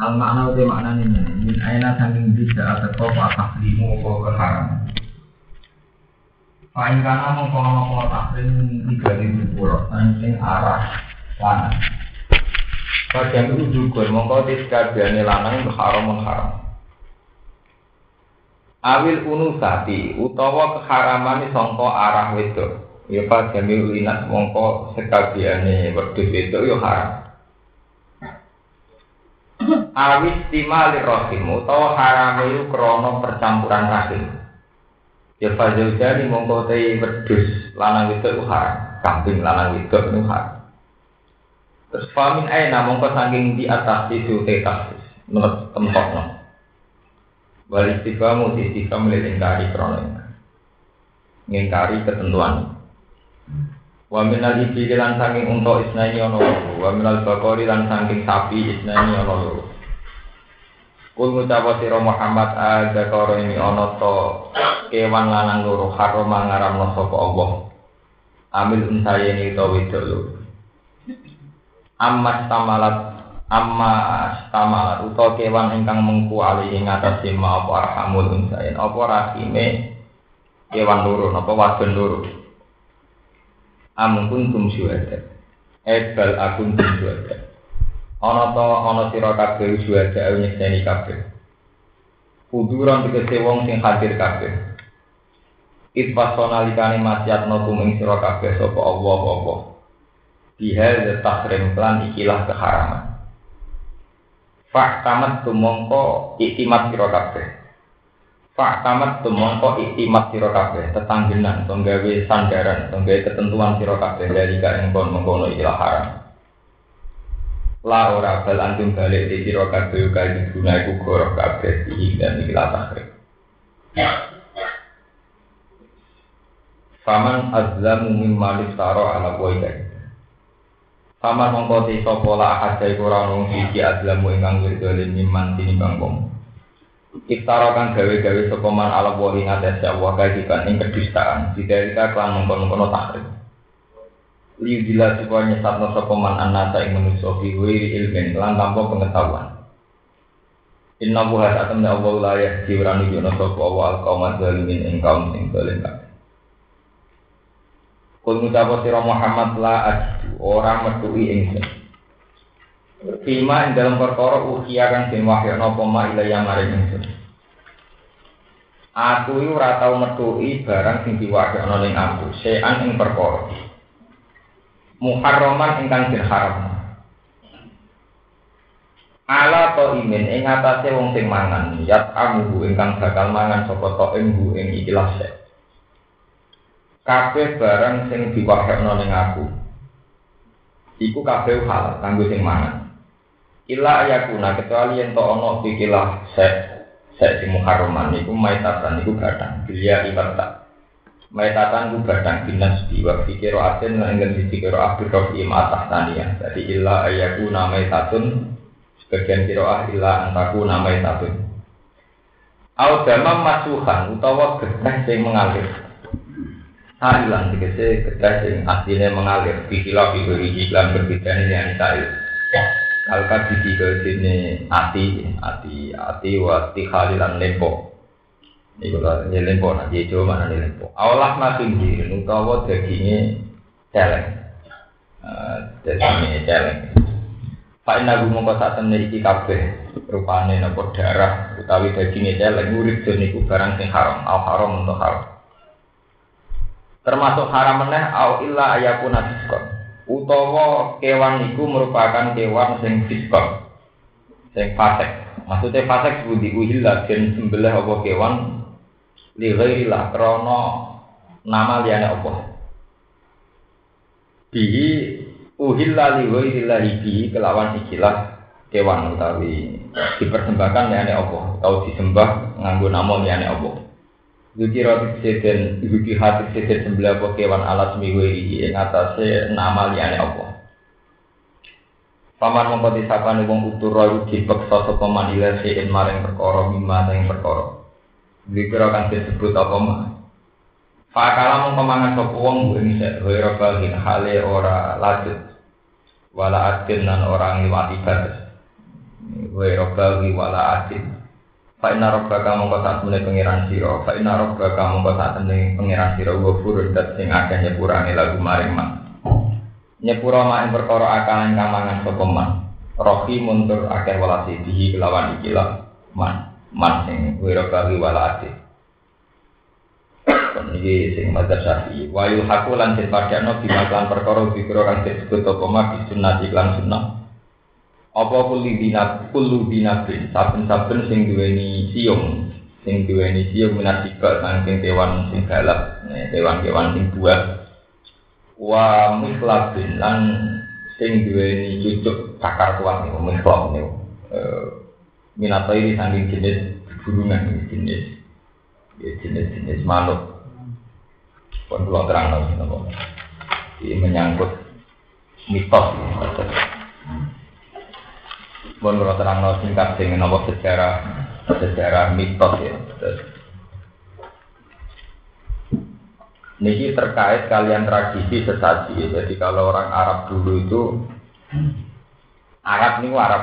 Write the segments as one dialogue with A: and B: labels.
A: Al makna uti makna ini min aina saking bisa atau kau apa limu kau keharam. Paling kana mongko ana kau takrim tiga ribu pulau saking arah lanang. Bagian itu juga mongko tiskabiyane lanang haram haram. Awil unusati utawa keharaman sangka arah wedok. Ya pas jami ulinat mongko sekabiane wedhus wedok ya haram. Awis timali rohim utawa harame krana percampuran rahim. Ya fazil jani mongko te wedhus lanang wedok haram. Kambing lanang wedok itu haram. Terus famin aina mongko saking di atas itu te kasus menurut tempatnya wal istiqamu di istiqam lelengkari krana ngingkari ketentuan. Wa minal ibili lan saking unta isnani ana loro, bakori lan saking sapi isnani loro. Kul ngucapa sira Muhammad ada karo ini ana to kewan lanang loro haram ngaramno sapa Allah. Amil unsayeni to wedok loro. Amma stamalat amma stamalat utawa kewan ingkang mengku ali ing atas sima apa arhamul unsayen apa rahime kewan loro napa wadon loro. Amun kuntum syuhada. Ebal akun tum syuhada. Ana to ana sira kabeh syuhada ayo nyekseni kabeh. Kuduran tegese wong sing hadir kabeh. Itfasona likane masyatno tuming sira kabeh sapa Allah apa. Bihal tahrim plan ikilah keharaman. Fak tamat tumongko iktimat sira kabeh. Pak tamat tumongko iktimat sira kabeh tetanggenan tonggawe sandaran tonggawe ketentuan sira kabeh dari kaen kon mengkono ilah haram. La ora bal antum balik di sira kabeh kali guna iku goro kabeh iki dan ikilah tahrib. Faman azlamu mimma listaro ala waida. Faman mongko te sapa la ahad iku ora ono siji azlamu ingkang wirdolen mimman tinimbang wong. Iftara gawe-gawe sapa man ala wa ing atas Allah kadiban ing kedustaan. Didarika klan mengkono-kono tahrif. Liu dila supaya nyesatno sapa man anasa ing manusa fi wiri ilmin lan tanpa pengetahuan. Inna buha satamna Allah la yahdi wa nujuna sapa wa al-qaum zalimin ing kaum sing zalim. Kul ngucapa sira Muhammad la ajidu ora metuhi ingsun. Fima ing dalam perkara ukhia kang den wahyana apa ma ilaya maring ingsun. Aku iki ora tau metuhi barang sing diwahyana ning aku, sean ing perkara. Muharraman ingkang den haram. Ala to imin ing atase wong sing mangan, yat amu ingkang bakal mangan sapa to ing bu ing ikilah se. Kabeh barang sing diwahyana ning aku. Iku kabeh halal kanggo sing mangan. Ila ayakuna kecuali yang to ono pikilah sek sek si muharraman iku maitatan iku gadang bilia ibarta maitatan iku gadang binas di wa fikiro lan ingin sisi kiro abdur roh im atas tania jadi ila ayakuna maitatun sebagian kiro ah ila antaku namai tatun au damam utawa getah sing mengalir. Harilan dikese getah sing aslinya mengalir. Bikilah bibiri iklan berbeda ini yang saya Kalka didi ke sini ati, ati, ati, wati khalilan lempo. Iku lah, lempo, nanti coba mana ini lempo. Awalah nasin diri, utawa dagingnya celeng. Dagingnya celeng. Pak Ina mau saat temen iki kabeh rupane nopo darah utawi dagingnya celeng urip dan iku barang sing haram, al haram untuk haram. Termasuk haram meneh au illa ayakuna diskon utawa kewan iku merupakan kewan sing fiskon sing fasek maksudnya fasek budi uhilla dan sembelih apa kewan li ghairillah krana nama liyane apa bihi uhilla li ghairillah bihi kelawan ikilah kewan utawi dipersembahkan liyane apa atau disembah nganggo nama liyane apa Zuki roti seden, zuki hati seden sembelah apa kewan alas miwi yang atasnya nama liane apa. Paman mongko disapane wong utur royu dipeksa sapa man ila sein maring perkara mimma sing perkara. Zikra kan disebut apa mah. Fakala mongko mangan sapa wong ing sek ora balin hale ora lanjut. Wala adin lan ora ngliwati batas. Wa rabbawi wala adil. Fa inna rabbaka mongko sak temene pangeran sira, fa inna rabbaka mongko sak temene pangeran sira wa furun dat sing akeh nyepurane lagu maring man. Nyepura mak ing perkara akalan kamangan sapa man. Rohi muntur akeh walasi dihi kelawan ikilah man. Man sing wa rabbawi wala adil. Ini sing madzhab Syafi'i. Wa yuhaqu lan den padakno bimaklan perkara dikira kang disebut apa mak sunnah iklan sunnah. Apa kulli dina kullu bin saben-saben sing duweni siung, sing duweni siung minat tiba saking kewan sing galak, kewan-kewan sing buah. Wa mislabin lan sing duweni cucuk cakar kuat niku mislab niku. Eh minat ini saking jenis burungan jenis jenis-jenis makhluk pun pulau terang lagi nopo. Ini menyangkut mitos. Pun pulau terang lagi singkat dengan nopo sejarah sejarah mitos ya. Ini terkait kalian tradisi sesaji. Jadi kalau orang Arab dulu itu Arab ini Arab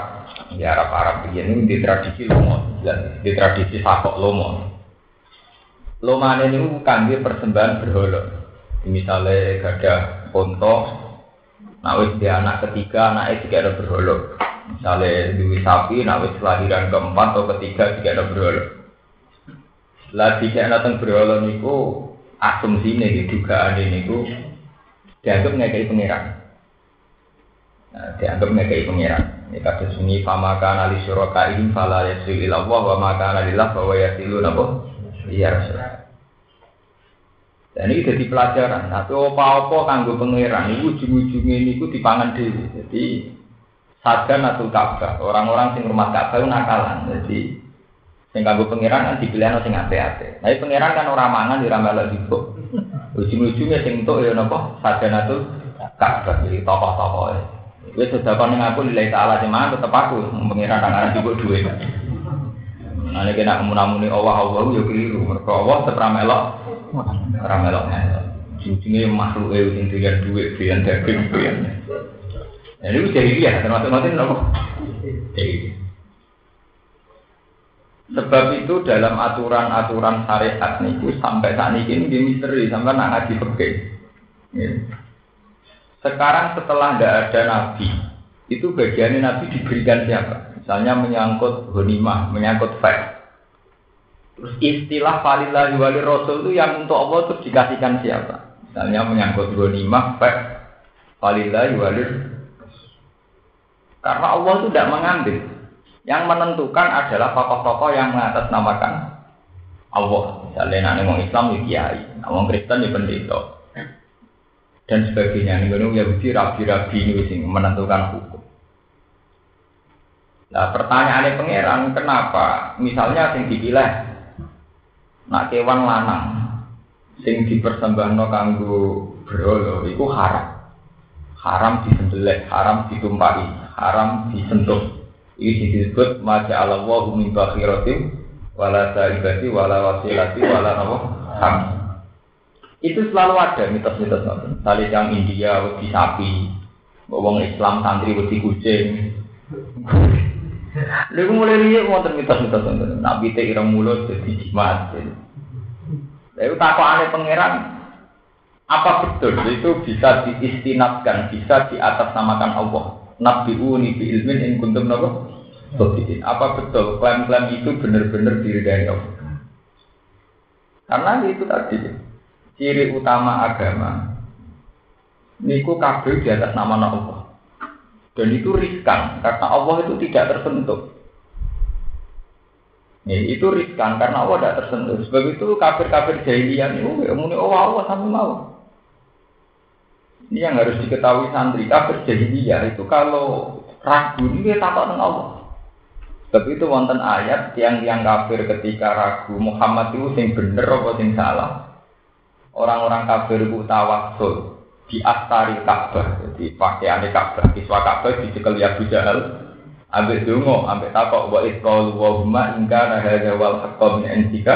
A: ya Arab Arab begini di tradisi lomo, di tradisi sakok lomo. Lomane ini kangge persembahan berhala. Misalnya gada ponto, nah dia anak ketiga, anak itu ada berhala. Misalnya duwi sapi, wis kelahiran keempat atau ketiga tidak ada berhala. Lah jika datang berhala niku asumsi nih dugaan niku dianggap ngekei pangeran. Nah, dianggap ngekei pangeran. Ini kata sunyi fama kana li syurakaihim fala yasil ila Allah wa ma kana lillah bahwa yasilu napa Iya Rasulullah. Dan ini jadi pelajaran. Tapi apa-apa kanggo pangeran itu ujung-ujungnya ini itu dipangan diri. Jadi sadan atau Ka'bah. Orang-orang sing rumah Ka'bah itu nakalan. Jadi sing kanggo pangeran kan dipilih sing ate-ate. Nah, pangeran kan orang mangan di ramal juga. Ujung-ujungnya sing itu ya napa? Sadan atau Ka'bah. Jadi tokoh-tokoh. Wis sudah kon ngaku nilai ta'ala cuman tetep aku pangeran kan juga duit. Nah, ini kena munamuni Allah Allah ya keliru. Mereka Allah tetap melok, melok. Ujungnya makhluk itu yang dengan duit, dengan daging, dengan. Nah, ini jadi dia, termasuk nanti nopo. Sebab itu dalam aturan-aturan syariat niku sampai saat ini ini misteri sampai nak ngaji pergi. Sekarang setelah tidak ada nabi, itu bagiannya nabi diberikan siapa? Misalnya menyangkut honimah, menyangkut fact. Terus istilah falilah wali rasul itu yang untuk Allah itu dikasihkan siapa? Misalnya menyangkut honimah, fact, falilah wali Karena Allah itu tidak mengambil. Yang menentukan adalah tokoh-tokoh yang mengatasnamakan Allah. Misalnya nanti orang Islam ya kiai, orang Kristen ya pendeta. Dan sebagainya. Ini Yahudi rabi-rabi ini menentukan hukum. Nah pertanyaannya pangeran, kenapa? Misalnya sing dipilih, nak kewan lanang, sing dipersembahno kanggo berhala, itu haram. Haram disembelih, haram ditumpahi, haram disentuh. Ini disebut maja Allah min bakhirati wala saibati wala wasilati wala nawa. Itu selalu ada mitos-mitos nonton. Tali yang India wedi sapi, wong Islam santri wedi kucing. Lalu mulai riak wonten mitos-mitos wonten. Nabi teh ireng mulut jadi jimat. Lalu aneh pangeran. Apa betul itu bisa diistinatkan, bisa di atas namakan Allah? Nabi uni bi ilmin in kuntum nabo. Apa betul klaim-klaim itu benar-benar diri dari Allah? Karena itu tadi ciri utama agama. Niku kabel di atas nama Allah. Dan itu riskan karena Allah itu tidak tersentuh. Ya, itu riskan karena Allah tidak tersentuh. Sebab itu kafir-kafir jahiliyah itu ya muni oh Allah sampai mau. Ini yang harus diketahui santri kafir jahiliyah itu kalau ragu ini dia takut dengan Allah. Sebab itu wonten ayat yang yang kafir ketika ragu Muhammad itu sing bener apa sing salah. Orang-orang kafir itu tawasul di astari Ka'bah, jadi pakaian Ka'bah, kiswa Ka'bah dicekel ya Jahal, ambek dungo, ambek takok wa itqalu wa huma ingka nahadha wal haqqa min indika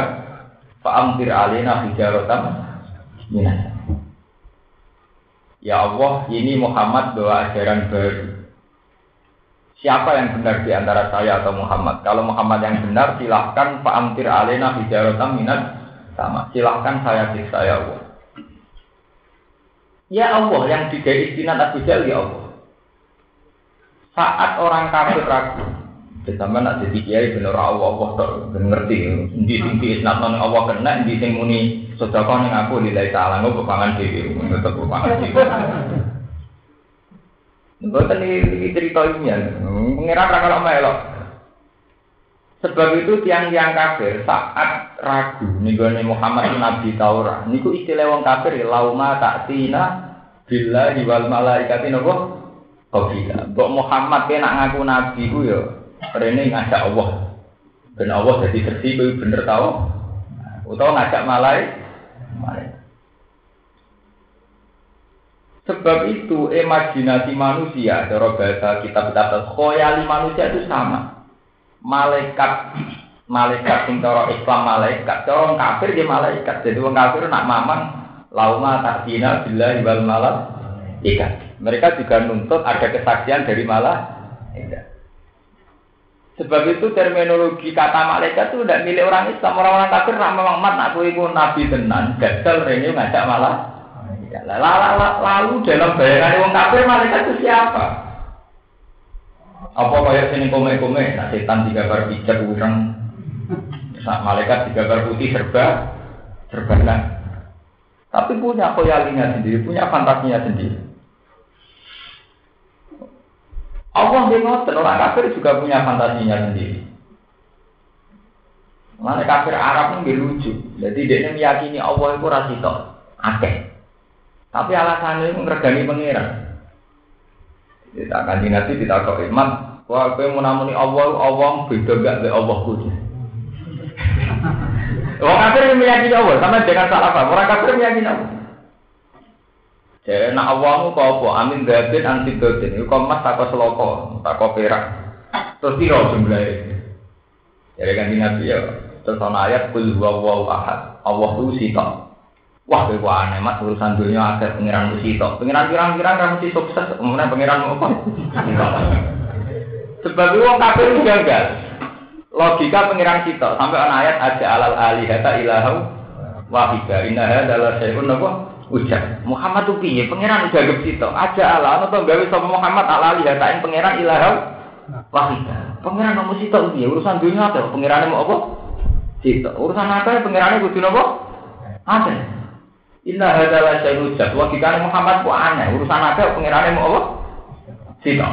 A: fa'amtir alina hijaratan minas. Ya Allah, ini Muhammad bawa ajaran baru. Siapa yang benar di antara saya atau Muhammad? Kalau Muhammad yang benar, silahkan Pak Amtir Alena hijaratan minat sama. Silahkan saya siksa ya Allah. Ya Allah yang digai istinat Abu Jahal ya Allah. Saat orang kafir ragu, Sama nak jadi kiai bener Allah Allah tak ngerti. Di tinggi isnat non Allah kena di sing muni sedekah ning aku nilai salah ngopo pangan dhewe, tetep pangan dhewe. Bukan ini cerita. Mengira kalau melok. Sebab itu tiang-tiang kafir saat ragu nih Muhammad Nabi Taurat. Niku istilah wong kafir ya lauma tak tina bila wal malaikat nopo Qabila. Mbok Muhammad kena ngaku nabi ku ya rene ngajak Allah. Ben Allah jadi bersih kuwi bener tau. Utawa ngajak. Malaikat. Sebab itu imajinasi manusia, cara bahasa kitab-kitab khoyali manusia itu sama. Malaikat, malaikat sing cara Islam malaikat, cara kafir dia malaikat. Jadi orang kafir nak mamang lauma takdina bila ibal malam ikat. Mereka juga nuntut ada kesaksian dari malah Sebab itu terminologi kata malaikat itu tidak milik orang Islam. Orang-orang kafir nak memang mat nak ibu nabi tenan, gagal rene ngajak malah Lalu dalam bayangan wong kafir malaikat itu siapa? Apa kayak sini kome-kome, nah setan digambar pijat urang, nah, malaikat digambar putih serba, serba nah. Tapi punya koyalinya sendiri, punya fantasinya sendiri. Allah ngotot orang kafir juga punya fantasinya sendiri. Mana kafir Arab ini lucu. Jadi dia meyakini Allah itu rasito, akeh. Tapi alasannya itu ngergani pengiran. Kita akan dinasti tidak kok iman. Wah, kau mau namuni Allah, Allah beda gak dari Allah kudu. Orang kafir yang meyakini Allah, sama jangan salah apa. Orang kafir meyakini Allah. Jadi nak awalmu kau apa? Amin gabin anti. Itu kau mas tak seloko, tak perak. Terus tiro jumlahnya. Jadi kan nabi ya. Terus ayat kul huwa ahad. Allah itu sitok. Wah, kowe aneh mat urusan dunia akhir pengiran mesti tok. Pengiran pirang-pirang kan mesti sukses, kemudian pengiran apa? Sebab wong kafir gagal. Logika pengiran kita sampai ana ayat aja alal alihata ilahu wahida innaha adalah sayun apa? Ujar. Muhammad tuh piye? Pengiran udah gak situ. Aja ala atau gawe sama Muhammad ala alihata pengiran ilahu wahida. Pengiran nomor situ piye? Urusan dunia apa? Pengiran mau apa? Situ. Urusan apa? Pengiran kudu apa? Ada. Inna hadalah saya hujat. Logikanya Muhammad ku aneh. Urusan apa pengirannya mau Allah? Sino.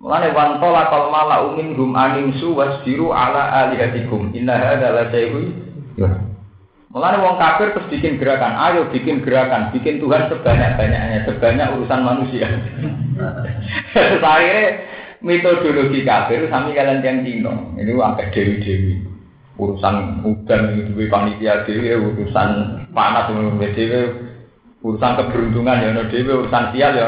A: Mulane wantola kal mala umin hum anim su wasbiru ala alihatikum. Inna hadalah hujat. Mulane wong kafir terus bikin gerakan, ayo bikin gerakan, bikin Tuhan sebanyak-banyaknya, sebanyak urusan manusia. Akhirnya metodologi kafir sami kalian yang dino, ini agak dewi-dewi urusan udan itu panitia dewi urusan panas itu dewi urusan keberuntungan ya no dewi urusan sial ya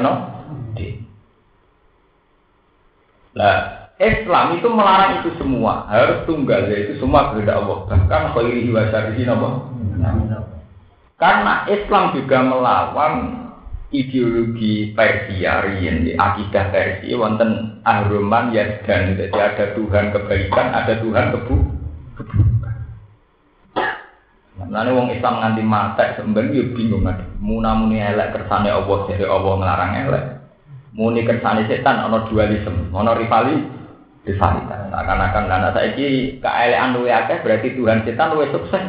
A: Nah, Islam itu melarang itu semua. Harus tunggal yaitu semua kehendak Allah. Bahkan khairihi wa syarrihi karena Islam juga melawan ideologi Persia riyen akidah Persia wonten ahruman ya dan jadi ada Tuhan kebaikan ada Tuhan kebu Lalu wong Islam nganti mati sebenarnya yo bingung ada. Muna muni elek kersane Allah jadi Allah ngelarang elek. Muni kersane setan ono dualisme, ono rivali rivalitas. Akan-akan anak saiki keelekan luwe akeh berarti Tuhan setan luwe sukses.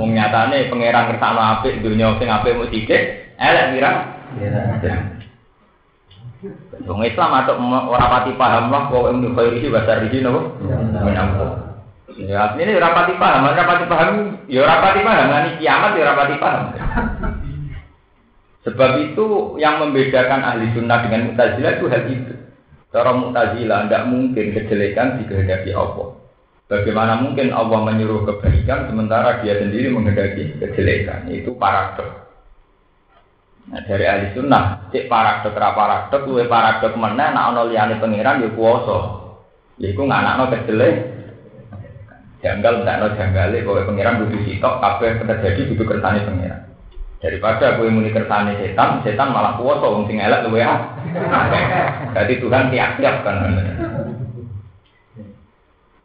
A: Wong nyatane pangeran kersane apik dunia sing apik mu sithik, elek kira. Wong Islam atau ora pati paham lah kok ing khairi wa syarri napa? Menawa. Ya, ini rapati paham, rapati paham, ya rapati paham, ini kiamat ya rapati paham. Sebab itu yang membedakan ahli sunnah dengan mutazilah itu hal itu. Cara mutazilah tidak mungkin kejelekan dikehendaki Allah. Bagaimana mungkin Allah menyuruh kebaikan sementara dia sendiri menghendaki kejelekan? Itu paradok. Nah, dari ahli sunnah, cek paradok ra paradok, luwe paradok mana? nak ono liyane pangeran ya kuwasa. Iku nganakno kejelek Janggal ndak no janggale bahwa pangeran butuh sitok kabeh terjadi butuh kersane pangeran. Daripada gue muni kersane setan, setan malah kuasa wong sing elek luwe ah. Jadi Tuhan tiap-tiap kan.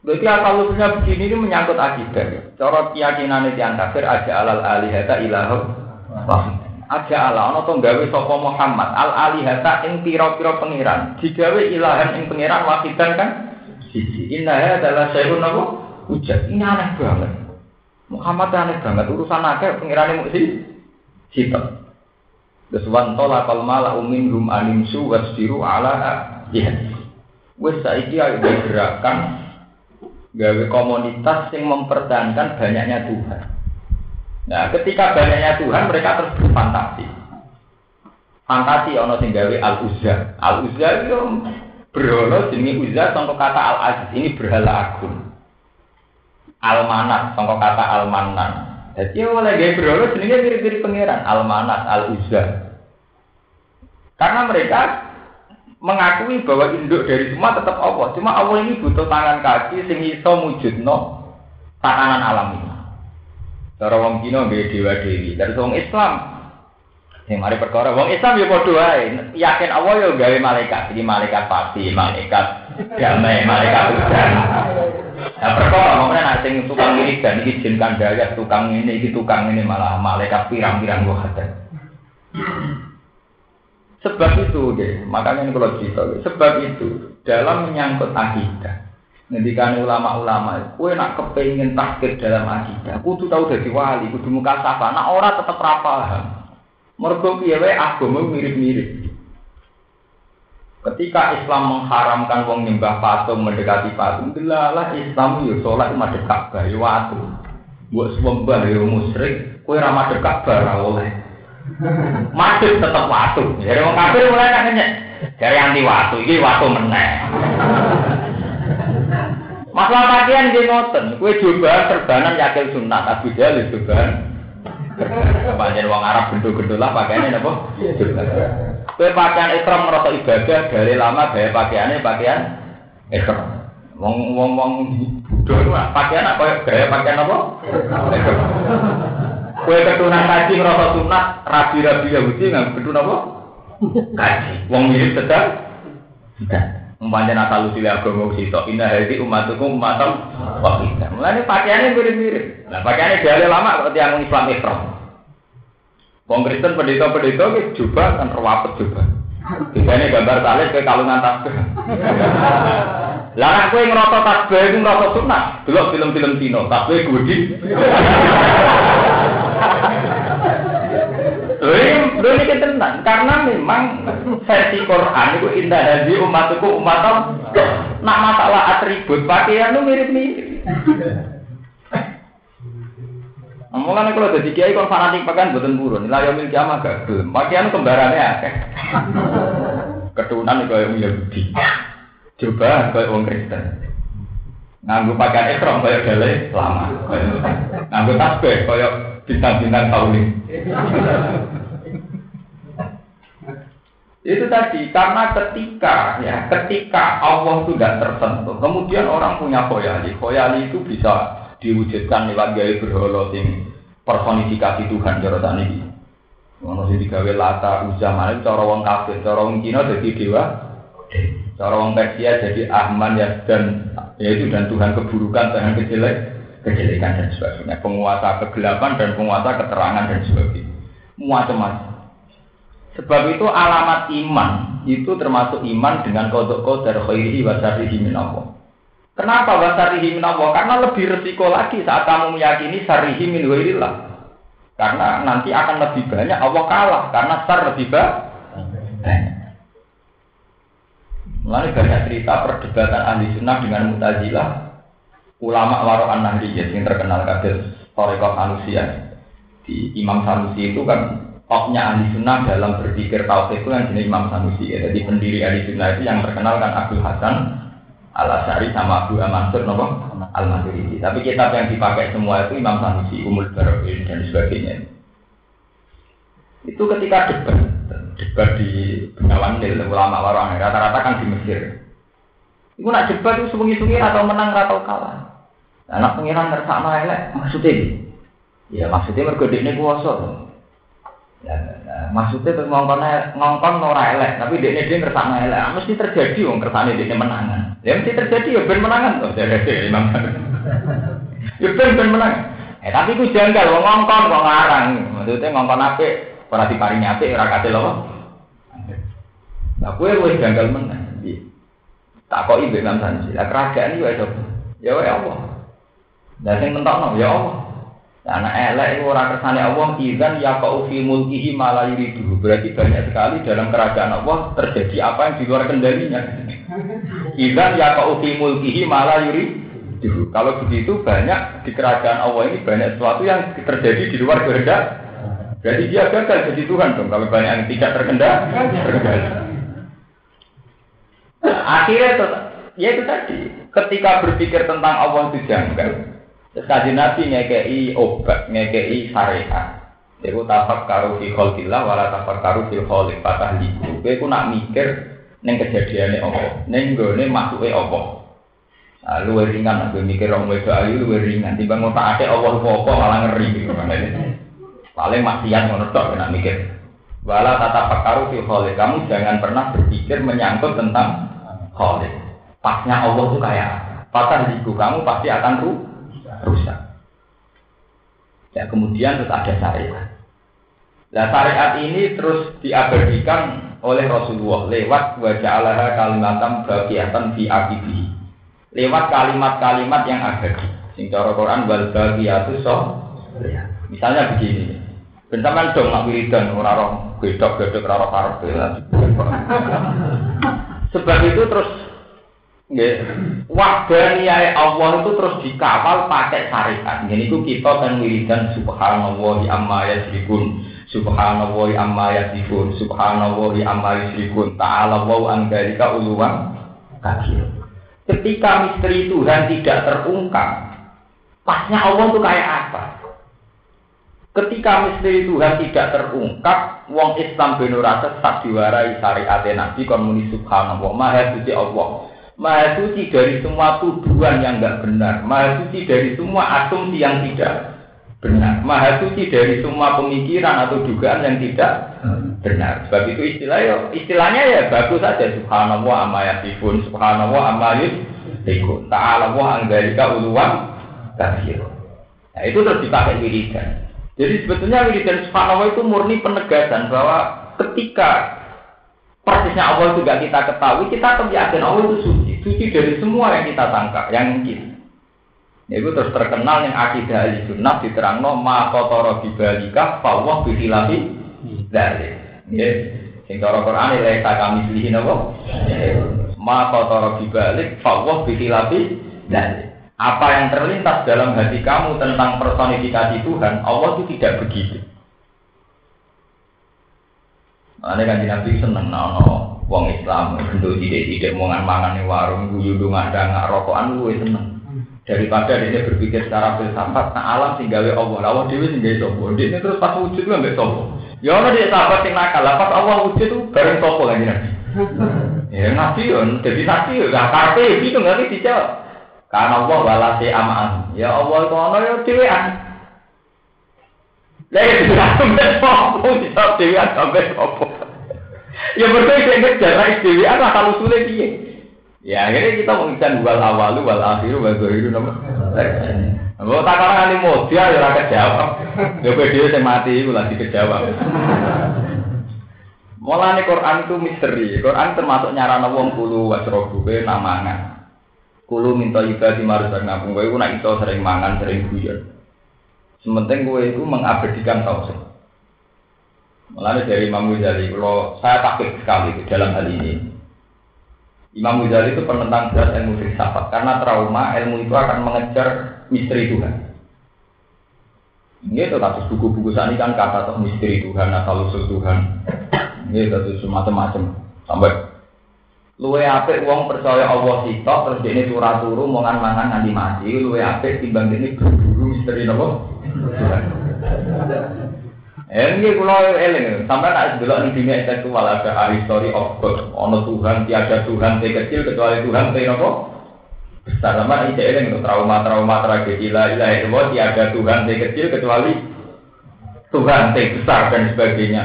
A: Berarti asal usulnya begini ini menyangkut akidah. Cara keyakinan yang kafir aja alal alihata ilahu Aja ala ana to gawe sapa Muhammad al alihata ing pira-pira pangeran. Digawe ilahan ing pangeran wahidan kan siji. Inna adalah sayun apa? Ujat. Ini aneh banget. Muhammad aneh banget urusan akeh pangerane mung sifat. Terus wantola kalmala umin rum animsu wasdiru ala ya. Wes saiki ayo gerakan gawe komunitas yang mempertahankan banyaknya Tuhan. Nah, ketika banyaknya Tuhan, mereka terus berfantasi. Fantasi ono sing gawe al uzza. Al uzza itu berhala jenenge uzza contoh kata al aziz ini berhala agung. Al manat contoh kata al manan. Jadi oleh gawe berhala jenenge mirip-mirip pangeran al manat al uzza. Karena mereka mengakui bahwa induk dari semua tetap Allah. Cuma Allah ini butuh tangan kaki sing iso mujudno tatanan alam ini. Cara wong Cina nggih dewa dewi. Dari wong Islam Yang mari perkara wong Islam ya wae. Yakin Allah ya gawe malaikat. Jadi malaikat pasti, malaikat damai, malaikat hujan. Nah perkara mau nek sing tukang dan iki jin kandaya, tukang ini iki tukang ini malah malaikat pirang-pirang kok ada. Sebab itu, deh, makanya ini kalau cerita, sebab itu dalam menyangkut akidah, Ngendikan ulama-ulama, kue nak kepengen takdir dalam akidah, kudu tahu dari wali, kudu muka sapa, nak ora tetap rapaham. Mergo piye wae agama mirip-mirip. Ketika Islam mengharamkan wong nyembah patung mendekati patung, delalah Islam yo salat madhep Ka'bah yo watu. Mbok sembah yo musyrik, kowe ra madhep Ka'bah ra oleh. Masuk tetap waktu. Jadi orang kafir mulai nanya. Dari anti waktu, ini waktu meneh. Masalah pakaian di ngoten, kue coba serbanan yakil sunat, Abu Jalil coba. Panjen wong Arab gendul-gendul lah pakaiannya apa? Kue pakaian ikram merasa ibadah dari lama gaya pakaiannya pakaian ikram. Wong wong wong bodoh pakaian apa gaya pakaian apa? Kue ketunan kaji merasa sunat, rabi-rabi Yahudi nggak ketun apa? Kaji. Wong mirip sedang. Umpamanya Natal lucu agama sito, indah hati umatukum umatam wakidah. Mulanya pakaiannya mirip-mirip. Nah pakaiannya dari lama seperti yang Islam Islam. Wong Kristen pendeta-pendeta itu juga kan rawapet juga. Biasanya gambar salib ke kalungan tasbih. Lah aku yang ngerasa tasbih itu ngerasa sunat. Dulu film-film Cina, tasbih gudi. Belum ini tenang karena memang versi Quran itu indah hadi umatku umatom. Nak masalah atribut pakaian itu mirip-mirip. Mulane kalau jadi kiai kon fanatik pakaian buatan burun. Nilai yang milik ama gak gelem. Pakaian kembarannya akeh. Keturunan kaya Yahudi. Coba kaya wong Kristen. Nganggo pakaian ekrom kaya gale lama. Nganggo tasbih kaya bintang-bintang kauling. itu tadi karena ketika ya ketika Allah tidak tersentuh, kemudian orang punya khoyali. Khoyali itu bisa diwujudkan lewat gaya berhala sing personifikasi Tuhan cara ini. Ono sing digawe lata uzam mana cara wong kafir, cara wong Cina jadi dewa. Cara wong Persia jadi Ahman ya dan yaitu dan Tuhan keburukan, Tuhan kejelek kejelekan dan sebagainya, penguasa kegelapan dan penguasa keterangan dan sebagainya, macam-macam. Sebab itu alamat iman itu termasuk iman dengan kodok kodar khairihi wa syarihi min Allah. Kenapa wa syarihi min Allah? Karena lebih resiko lagi saat kamu meyakini syarihi min ghairillah. Karena nanti akan lebih banyak Allah kalah karena sar lebih banyak. Mulai banyak cerita perdebatan ahli sunnah dengan mutazilah ulama warokan nahdiyah yang terkenal kader Toreko Sanusia di Imam Sanusi itu kan topnya ahli sunnah dalam berpikir tauhid itu yang jenis Imam Sanusi ya. jadi pendiri ahli sunnah itu yang terkenal kan Abdul Hasan Al Asari sama Abu Mansur nopo Al Maturidi tapi kitab yang dipakai semua itu Imam Sanusi Umul Barokin dan sebagainya itu ketika debat debat di Bengawan Nil ulama warokan rata-rata kan di Mesir itu nak debat itu sungi-sungi atau menang atau kalah Anak pengiran ngersakno elek maksudnya Ya maksudnya mergo ini kuasa. Ya, ya, maksudnya ngongkon ngongkon ora elek, tapi dia dia ngerasa elek. Mesti terjadi wong kersane dia menangan. Ya mesti terjadi ya ben menangan Imam. Ya ben ben menang. Eh tapi ku janggal wong ngongkon kok ngarang. Maksudnya ngongkon apik, ora diparingi apik ora kate lho. Nah, kue wis janggal menang. Tak kok ibu Imam Sanji. Lah kerajaan iki wae Ya wae Allah. Dan sing mentokno ya Allah. Karena elek itu orang kersane Allah izan ya kau fi mulkihi malah yuridu. Berarti banyak sekali dalam kerajaan Allah terjadi apa yang di luar kendalinya. Izan ya kau mulkihi malah yuridu. Kalau begitu banyak di kerajaan Allah ini banyak sesuatu yang terjadi di luar kehendak. Jadi dia gagal jadi Tuhan dong. Kalau banyak yang tidak terkendali. Akhirnya itu, ya itu tadi. Ketika berpikir tentang Allah itu janggal, Terus kaji Nabi ngekei obat, ngekei syariat. Iku tafak karu fi kholqillah wala tafak karu fi kholq patah liku. Kowe ku nak mikir ning kejadiane apa, ning gone masuke apa. Nah, luwe ringan aku mikir orang wedo ayu luwe ringan timbang ngotak ate Allah apa malah ngeri Paling maksiat ngono tok nak mikir. Wala tata pakaru fi kholq. Kamu jangan pernah berpikir menyangkut tentang kholq. Pasnya Allah itu kayak patah liku kamu pasti akan ruh rusak. Ya kemudian terus ada syariat. Nah syariat ini terus diabadikan oleh Rasulullah lewat wajah Allah kalimatam bagiatan di akibi. Lewat kalimat-kalimat yang abadi. Sing cara Quran wal so. Misalnya begini. Bentaman dong nak wiridan ora roh gedok-gedok ora roh Sebab itu terus Wahdaniyah Allah itu terus dikawal pakai syariat. Jadi itu kita kan wiridan subhanallah amma yasrikun. Subhanallah amma yasrikun. Subhanallah amma yasrikun. Ta'ala wa an dalika uluwan. Ketika misteri Tuhan tidak terungkap, pasnya Allah itu kayak apa? Ketika misteri Tuhan tidak terungkap, wong Islam benurasa sesat diwarai syariat Nabi kon muni subhanallah maha suci Allah. Maha suci dari semua tuduhan yang enggak benar. Maha suci dari semua asumsi yang tidak benar. Maha suci dari semua pemikiran atau dugaan yang tidak benar. Sebab itu istilah ya, istilahnya ya bagus saja. Subhanallah amma yasifun. Subhanallah amma yusifun. Ta'ala wa anggarika uluwan kafir. Nah itu terus dipakai wiridan. Jadi sebetulnya wiridan subhanallah itu murni penegasan bahwa ketika persisnya Allah juga kita ketahui, kita yakin Allah itu suci. Suci dari semua yang kita tangkap, yang mungkin. Ya, itu terus terkenal yang akidah ahli sunnah diterangno ma kotoro bibalika fawwah bihilafi dari. Ya, sing cara Quran laisa kami pilih napa? Ma kotoro bibalik fawwah bihilafi dari. Apa yang terlintas dalam hati kamu tentang personifikasi Tuhan, Allah itu tidak begitu. Makanya kan Nabi seneng no, no wong Islam bentuk tidak tidak mau mangan warung guyu nggak ada nggak rokokan lu seneng daripada dia berpikir secara filsafat nah alam tinggal Allah. Allah dewi tinggal sopo dia terus pas wujud nggak sopo ya orang dia sahabat yang nakal. Pas Allah wujud tuh bareng sopo lagi nabi? Ya nabi ya jadi nabi ya nggak karpe itu nggak dijawab. Karena Allah walasi aman ya Allah kono ya dewean Lah itu sampai sopo, bisa dewean sampai sopo. Ya berdua itu yang jarak istiwa apa kalau sulit dia. Ya akhirnya kita mengikan wal awalu wal akhiru wal zahiru nama. Kalau tak karena ini modal ya rakyat jawab. Ya dia saya mati itu lagi kejawab. Mulane Quran itu misteri. Quran termasuk nyarana wong kulu wasrobu be namangan. Kulu minta ibadah di marus ngapung kowe nak iso sering mangan, sering guyon. Sementing kowe itu mengabadikan tauhid. Mulanya dari Imam Ghazali, kalau saya takut sekali dalam hal ini. Imam Ghazali itu penentang berat ilmu filsafat karena trauma ilmu itu akan mengejar misteri Tuhan. Ini kasus buku-buku ini kan kata tuh misteri Tuhan atau usul Tuhan. Ini itu semacam-macam sampai luwe apik wong percaya Allah sitok terus ini turah turu mangan mangan nganti mati luwe apik timbang ini berburu misteri nopo ini kalau eling, sampai nak dulu nih dunia intelektual ada ahli story of God, ono Tuhan, tiada Tuhan, yang kecil kecuali Tuhan, yang nopo besar sama ini eling trauma-trauma tragedi lah, ilah itu tiada Tuhan, yang kecil kecuali Tuhan yang besar dan sebagainya.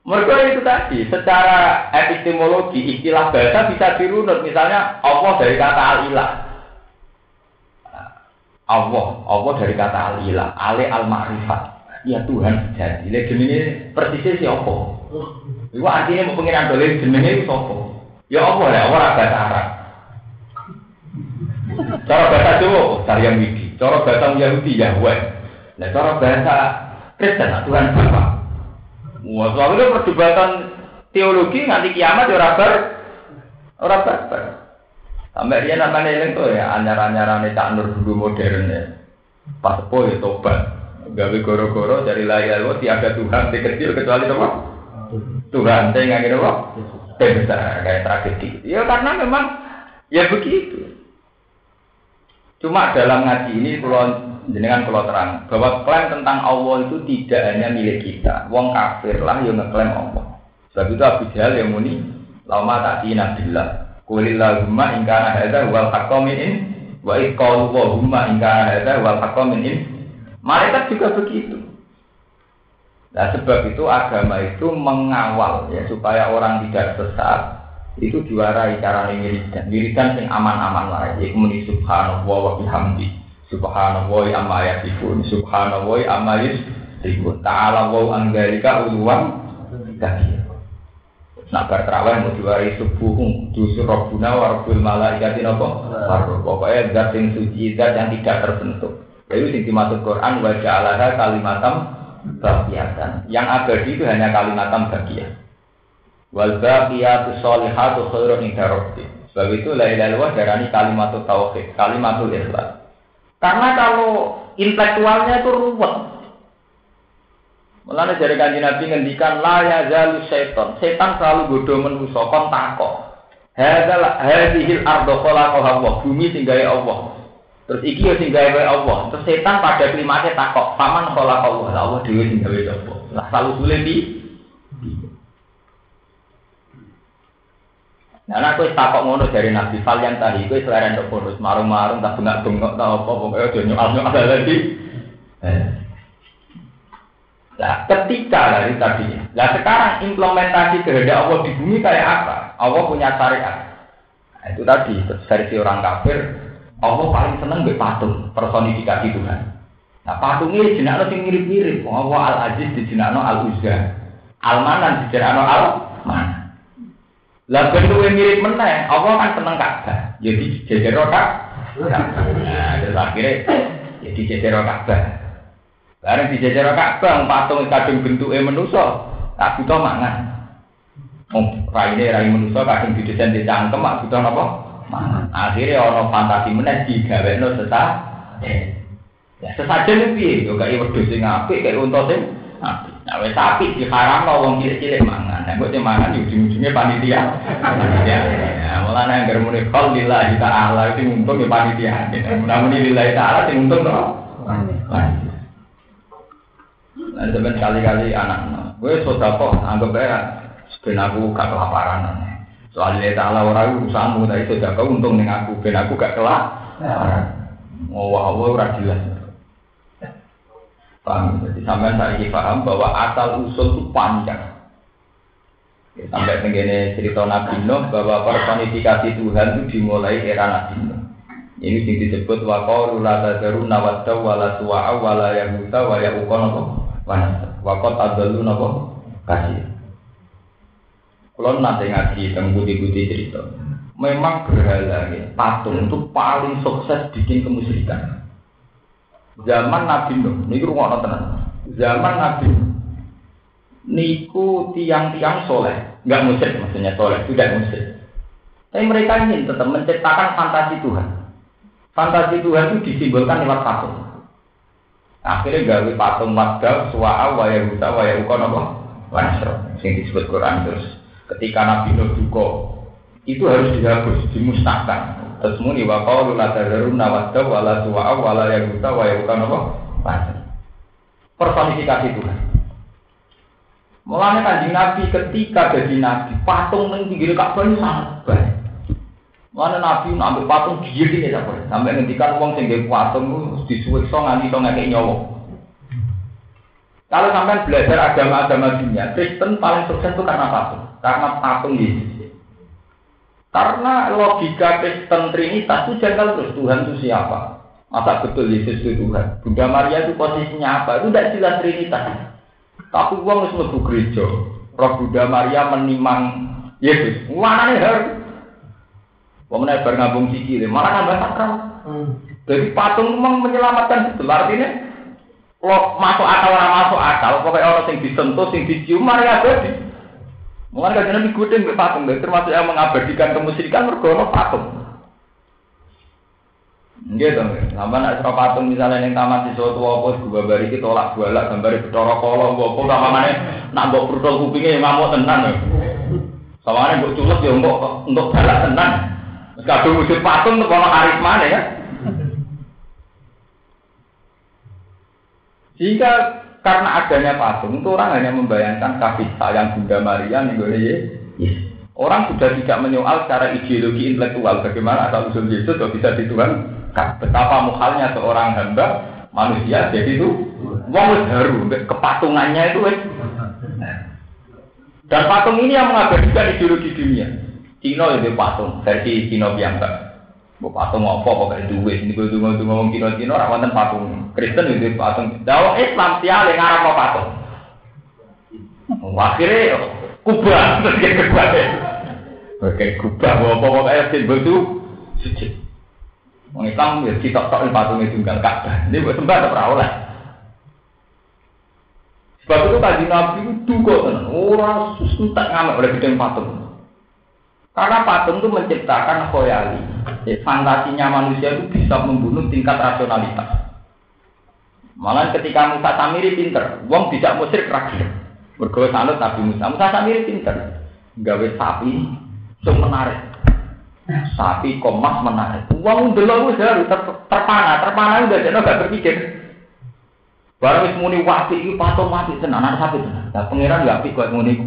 A: Mereka itu tadi, secara epistemologi istilah bahasa bisa dirunut. Misalnya Allah dari kata al-ilah. Allah, Allah dari kata al-ilah, ale al-ma'rifat. Ya Tuhan jadi. Lihat ini persisnya siapa? Itu artinya mau pengiran doleh jenenge itu siapa? Ya Allah ya, orang bahasa Arab. Cara bahasa Jawa, Saryam Widi. Cara bahasa Yahudi, Yahweh. Nah, cara bahasa Kristen, Tuhan Bapak. Wah, soalnya perdebatan teologi nanti kiamat ya rabar, orang barbar. Sampai dia namanya ini tuh ya, anyar-anyar nih tak nur dulu modern ya. Pas ya tobat. Gawe goro-goro dari layar lo tiada Tuhan di kecil kecuali apa? Tuhan, saya nggak kira apa? besar kayak tragedi. Ya karena memang ya begitu. Cuma dalam ngaji ini kalau jenengan kalau terang bahwa klaim tentang Allah itu tidak hanya milik kita. Wong kafir lah yang ngeklaim Allah. Sebab itu Abu Jahal yang muni lama tadi nabilah. Kulillahumma ingkana hadza wal haqqamin in wa iqalu wa ingkana hadza wal haqqamin in. Malaikat juga begitu. Nah sebab itu agama itu mengawal ya supaya orang tidak sesat itu diwarai cara wiridan wiridan yang aman-aman lah ya muni subhanallah wa bihamdi Subhanallah amma yasifun. Subhanallah amma yasifun. Ta'ala wa anggalika uluwan kabir. Nak berterawih mau diwari subuh justru robbuna warabul malaikati nopo pokoknya zat yang suci zat yang tidak terbentuk itu yang dimaksud Quran wa ja'alaha kalimatam bagiatan yang abadi itu hanya kalimatam bagian wal baqiyatu sholihatu khairun inda sebab itu la ilaha illallah darani kalimatut tauhid kalimatul ikhlas karena kalau intelektualnya itu ruwet. Mulanya dari kanji Nabi ngendikan la ya zalu setan. Selalu bodoh menuso kon takok. Hadal hadhil ardo. Bumi singgahe Allah. Terus iki ya singgahe Allah. Terus setan pada klimaknya takok, paman khalaqa Allah. Allah dhewe singgahe Allah. Lah selalu sulit di Nah, aku takok ngono dari Nabi yang tadi, aku selera untuk bonus marung-marung, tak bengak-bengok, tak apa, pokoknya udah nyokal-nyokal lagi. Nah, ketika dari tadi, nah sekarang implementasi kehendak Allah di bumi kayak apa? Allah punya syariat. Nah, itu tadi versi orang kafir, Allah paling seneng be patung personifikasi Tuhan. Nah patungnya jenak lo mirip-mirip. Allah al Aziz di jenak al Uzza, al Manan di jenak al Manan. Lah bentuk yang mirip meneh, Allah kan seneng. Jadi ya jejer Ka'bah. Nah, terus akhirnya jadi ya jejer Ka'bah. Bareng di jejer Ka'bah patung kadung bentuke manusa, tak butuh mangan. Oh, raine rai manusa kadung didesain di cangkem, mak butuh napa? Akhirnya ana fantasi meneh digawekno sesat. Ya sesajen piye? Yo kaya wedhus sing apik, kaya unta sing apik. Nah, wes sapi diharamno wong cilik-cilik mangan. Nah, kok mangan yo ujung-ujungnya panitia. Ya, mulane anggar muni qol lillahi ta'ala itu untung ya panitia. Namun lillahi ta'ala sing untung to. Nah, sampeyan kali-kali anak, gue sodako anggap aja ben aku gak kelaparan. Soalnya ta'ala ora urusanmu, tapi sodako untung ning aku, ben aku gak kelaparan. Oh, wah, ora jelas. Paham? Jadi sampai saya paham bahwa asal usul itu panjang. Ya, sampai begini cerita Nabi Nuh bahwa personifikasi Tuhan itu dimulai era Nabi Nuh. Ini yang disebut waqalu la tadaru nawadda wala suwa'a wala yahuta wa yaqon apa? Wanasa. Waqat adalu napa? Kasih. Kalau nanti ngaji tentang budi-budi cerita, memang berhala ya, patung itu paling sukses bikin kemusyrikan. Zaman Nabi Nuh, niku rumah tenan. Zaman Nabi Nuh, niku tiang-tiang soleh, nggak musik maksudnya soleh, tidak musik. Tapi mereka ingin tetap menciptakan fantasi Tuhan. Fantasi Tuhan itu disimbolkan lewat patung. Akhirnya gawe patung wadab, suwa'a, waya huta, waya uka, nopo, wanasro. Yang disebut Quran terus. Ketika Nabi Nuh duko, itu harus dihapus, dimusnahkan. Terus muni wa qalu la tadarun nawadda wa la suwa'a wa la yaguta wa yaguta apa? Pasir. Personifikasi Tuhan. Mulanya kanjeng Nabi ketika jadi Nabi, patung yang pinggir Ka'bah ini sangat baik. Mana Nabi ambil patung gigi ini sampai sampai ngendikan uang sing patung itu disuwekso nganti to ngekek nyawa. Kalau sampai belajar agama-agama dunia, Kristen paling sukses itu karena patung. Karena patung Yesus. Karena logika Kristen Trinitas itu janggal terus Tuhan itu siapa? Masa betul Yesus itu Tuhan? Bunda Maria itu posisinya apa? Itu tidak jelas Trinitas. Tapi uang harus mlebu gereja. Roh Bunda Maria menimang Yesus. Mana nih harus? Wong nek bar ngambung sikile, malah nambah sakral. Hmm. Jadi patung memang menyelamatkan itu. Artinya lo masuk akal orang masuk akal, pokoknya orang yang disentuh, yang dicium, Maria abadi. Mungkin kan nabi gudeng ke patung, termasuk yang mengabadikan kemusyrikan mergono patung. Nggih to, sampe nek sira patung misalnya ning taman siswa tuwa apa gua bari iki tolak balak gambare Bathara Kala apa apa samane nak mbok brutul kupinge ngamuk tenan. Sawane mbok culus ya mbok untuk balak tenan. Wis kadung wujud patung kok ana karismane ya. Jika karena adanya patung itu orang hanya membayangkan kasih sayang Bunda Maria nih yes. Orang sudah tidak menyoal secara ideologi intelektual. Bagaimana asal usul Yesus kok bisa dituan betapa muhalnya seorang hamba manusia jadi itu wong baru kepatungannya itu dan patung ini yang mengabadikan ideologi dunia. Cina itu patung versi Cina biasa Bu patung apa ini gue tunggu tunggu ngomong Cina orang wonten patung Kristen itu patung Dawa Islam tiap yang ngarap patung akhirnya kubah terus kayak kubah oke kubah apa pokoknya simbol itu suci Wong Islam ya kita tok patungnya tunggal Ka'bah. Ini buat sembah atau oleh. Sebab itu tadi Nabi itu duga tenan. Orang tak ngamak oleh gedeng patung. Karena patung itu menciptakan khoyali. Ya, fantasinya manusia itu bisa membunuh tingkat rasionalitas. Malah ketika Musa Samiri pinter, wong tidak musrik rakyat. Bergawe sanut Nabi Musa. Musa Samiri pinter. Gawe sapi, sing menarik. Sapi komas menarik. Uang dulu wis harus ter, terpana, terpana udah jadi gak berpikir. Baru wis muni wapi itu patung mati tenan, anak sapi tenan. Nah pangeran gak apik kuat muni.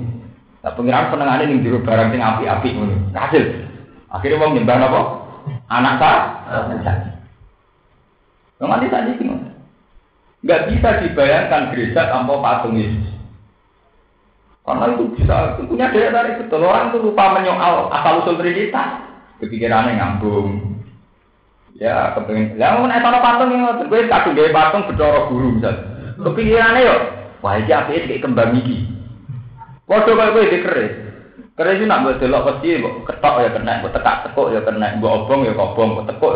A: Nah pangeran penengane ning jero barang sing api-api ngono. Hasil. Akhirnya wong nyembah apa? Anak sa? Sapi. Nganti tadi ngono. Gak bisa dibayangkan gereja tanpa patung Yesus. Karena itu bisa, punya daya tarik betul. Orang itu lupa menyoal asal usul Trinitas kepikirannya ngambung. Ya, kepengen. Ya, mau naik patung ini, gue kadung gaya patung bedoro guru misal. Kepikirannya yo, wah ini apa sih kembang iki. Waduh kayak gue dikeris. Keris itu nak buat delok pasti, buat ketok ya kena, buat tekak tekuk ya kena, buat obong ya kobong, buat tekuk.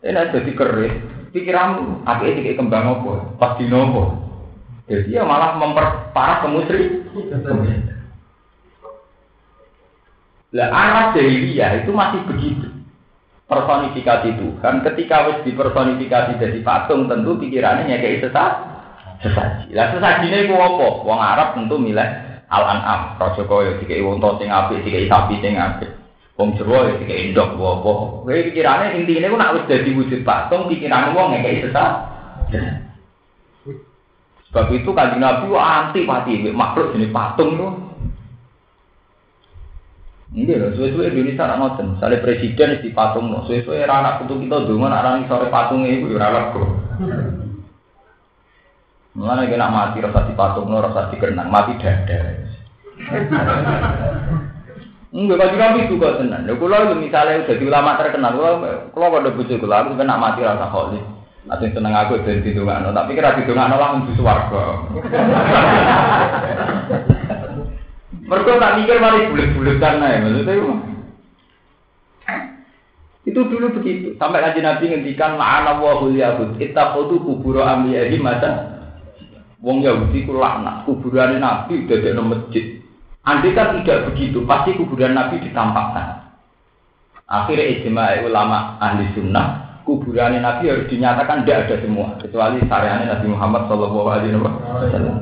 A: Ini jadi keris. Pikiranmu, apa sih kembang apa? Pasti nopo. Jadi ya malah memperparah kemusri. Lah arah jahiliyah itu masih begitu. Personifikasi Tuhan ketika wis dipersonifikasi jadi patung tentu pikirannya kayak sesat sesaji. Lah ini ku apa? Wong Arab tentu milih al-an'am, raja kaya dikai unta sing apik, dikai sapi sing apik. Wong Jawa ya dikai ndok apa. Kowe pikirane intine ku nak wis dadi wujud patung pikirane wong kayak sesat. Sebab itu kanjeng Nabi anti pati makhluk jenis patung itu Iya loh, suwe-suwe Indonesia nak ngoten. Misalnya presiden di patung suwe-suwe anak putu kita nak nih sore patungnya itu ya kok. Mulanya kena mati rasa di patung lo, rasa di kenang, mati dada. Enggak, kalau kami juga tenang. Ya, kalau misalnya udah ulama terkenal, kalau kalau pada bujuk kalau aku kena mati rasa holis. Nanti seneng aku dan di tapi kira di dongano langsung di suarga. Mereka tak mikir mari bulat-bulat karena ya maksudnya itu. Dulu begitu. Sampai kaji Nabi ngendikan la'ana wa hul yahud. Ittakhudhu kuburo amliyahi mata. Wong Yahudi ku laknat. Kuburan Nabi di masjid. Andai kan tidak begitu, pasti kuburan Nabi ditampakkan. Akhirnya ijma ulama ahli sunnah, kuburan Nabi harus dinyatakan tidak ada semua, kecuali syariatnya Nabi Muhammad Shallallahu Alaihi Wasallam.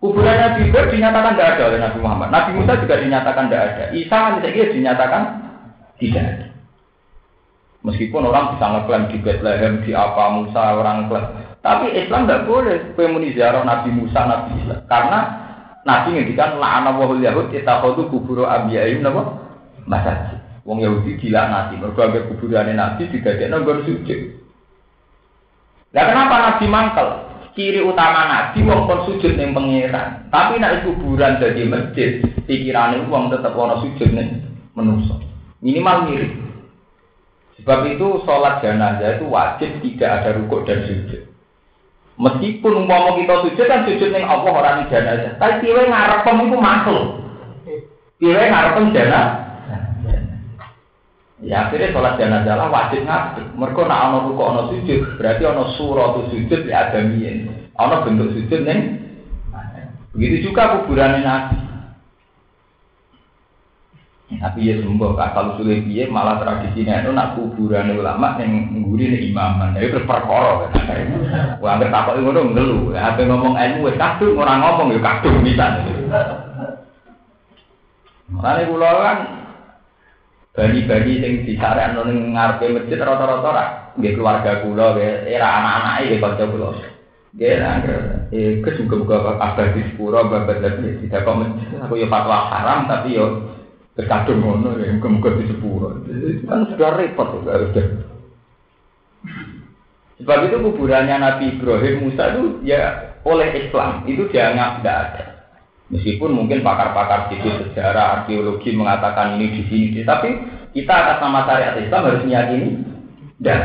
A: Kuburan Nabi Ibrahim dinyatakan tidak ada oleh Nabi Muhammad. Nabi Musa juga dinyatakan tidak ada. Isa kan saya dinyatakan tidak ada. Meskipun orang bisa ngeklaim di Bethlehem, di apa Musa orang klaim. Tapi Islam tidak boleh pemuni ziarah Nabi Musa, Nabi Isa. Karena Nabi ngendikan la'ana wahul yahud itakhadu kuburu abiyahim napa? Masjid. Wong Yahudi gila Nabi. Mergo kuburan Nabi tidak ada nomor sujud. Nah kenapa Nabi mangkal? ciri utama nabi wong kon sujud ning pangeran. Tapi nek kuburan jadi masjid, pikirane wong tetep ana sujud ning manusa. Minimal mirip. Sebab itu sholat jenazah itu wajib tidak ada rukuk dan sujud. Meskipun umpama kita sujud kan sujud ning Allah ora ning jenazah. Tapi piye ngarep itu makhluk. Piye ngarep jenazah Ya akhirnya sholat jenazah lah wajib ngadeg. Mereka nak ono ruko ono sujud, berarti ono surah sujud ya ada mien. Ono bentuk sujud neng. Begitu juga kuburan nabi. Tapi ya sembuh, kalau sulit dia malah tradisinya itu nak kuburan ulama yang nguri nih imaman, jadi berperkara kan. Wah, nggak takut itu dong ngelu. Apa ngomong ilmu, kadung orang ngomong ya kadung bisa. Makanya pulau kan bani-bani sing disarekno ning ngarepe masjid rata-rata ra nggih keluarga kula nggih era anak-anake nggih kanca kula. Nggih angger eh kesuka-suka abadi sepuro babat dadi tidak masjid aku ya fatwa haram tapi yo terkadung ngono ya muga-muga di sepuro. Kan sudah repot ya udah. Sebab itu kuburannya Nabi Ibrahim Musa itu ya oleh Islam itu dianggap tidak ada. Meskipun mungkin pakar-pakar situ sejarah, arkeologi mengatakan ini di sini, tapi kita atas nama syariat Islam harus meyakini dan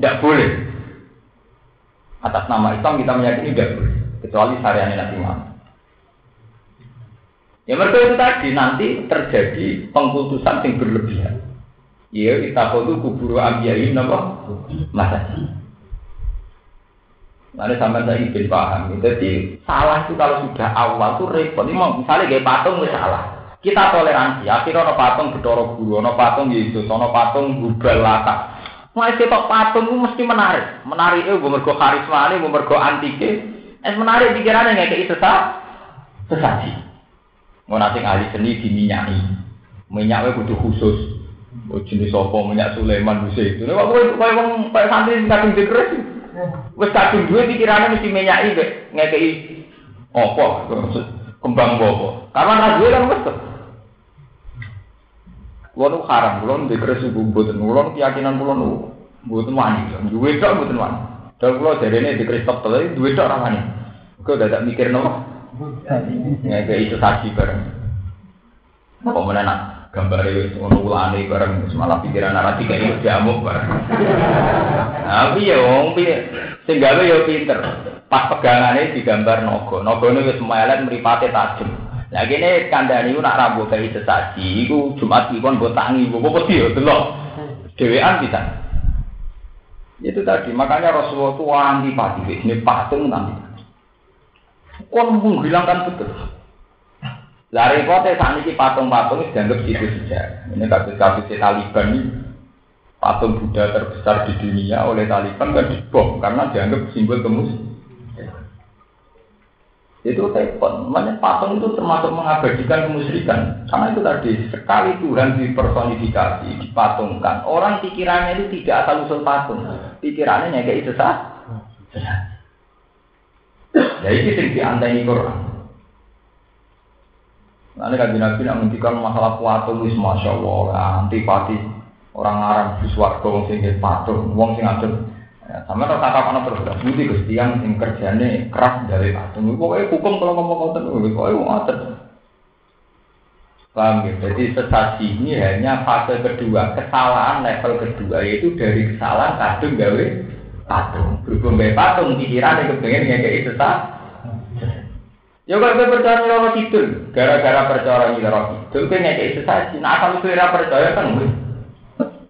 A: tidak boleh. Atas nama Islam kita meyakini tidak boleh, kecuali syariat Nabi Muhammad. Ya mereka itu tadi nanti terjadi pengkultusan yang berlebihan. Ya kita itu kubur ambiyain apa? Masa Nanti sampai saya ingin paham. Jadi salah itu kalau sudah awal itu repot. Ini mau misalnya kayak patung itu salah. Kita toleransi. Akhirnya ono patung bedoro guru, ono patung Yesus, ono patung Google lata. Mulai ketok patung itu mesti menarik. Menarik itu mergo karisma ini, mergo antike. Es menarik pikirannya kayak sesat, sesaji. Mau nanti ahli seni diminyaki. Minyaknya butuh khusus. Oh, jenis apa minyak Sulaiman bisa itu. Nih, kok kayak wong kayak santri kadung dikeres. Wes kadung duwe pikirane mesti menyaki mek ngekeki apa kembang apa. Karena ra duwe kan wes. Kulo nu haram, kulo nu dikres ibu mboten, kulo keyakinan kulo nu mboten wani, duwe tok mboten wani. Dal kulo jarene dikres tok tapi duwe tok ra wani. Kok dadak mikir nopo? Ngekeki itu saksi bareng. Apa menenak? gambar itu ono ulane bareng malah pikiran arah tiga itu diamuk bareng. Tapi ya wong piye sing gawe ya pinter. Pas pegangane digambar naga. Nagane wis melet mripate tajem. Lah kene kandhane iku nak rambut kayak sesaji iku Jumat iki kon mbok tangi mbok wedi ya delok. Dewean bisa. Itu tadi makanya Rasulullah itu antipati ini patung nanti. Kon menghilangkan betul. Lah repote saat ini patung-patung dianggap itu saja. Ini kasus-kasus Taliban ini patung Buddha terbesar di dunia oleh Taliban kan dibom karena dianggap simbol kemus. Itu telepon. Makanya patung itu termasuk mengabadikan kemusyrikan. Karena itu tadi sekali Tuhan dipersonifikasi, dipatungkan. Orang pikirannya itu tidak asal usul patung. Pikirannya kayak sah. Ya ini sing dianteni Quran. Nanti kan Nabi nak menghentikan masalah patung wis masya Allah antipati orang Arab di suarga wong sing patung wong sing ngatur ya, sama tak kata apa terus budi kestian sing kerjane keras dari patung pokoknya hukum kalau ngomong pokoknya mau ngatur Paham ya? Jadi sesasi ini hanya fase kedua, kesalahan level kedua yaitu dari kesalahan kadung gawe patung. Berhubung gawe patung, pikiran yang kepengen kayak sesat, Ya kalau kowe percaya nyoro kidul, gara-gara percaya nyoro kidul kowe ngekeki sesaji. Nah kowe ora percaya kan wis.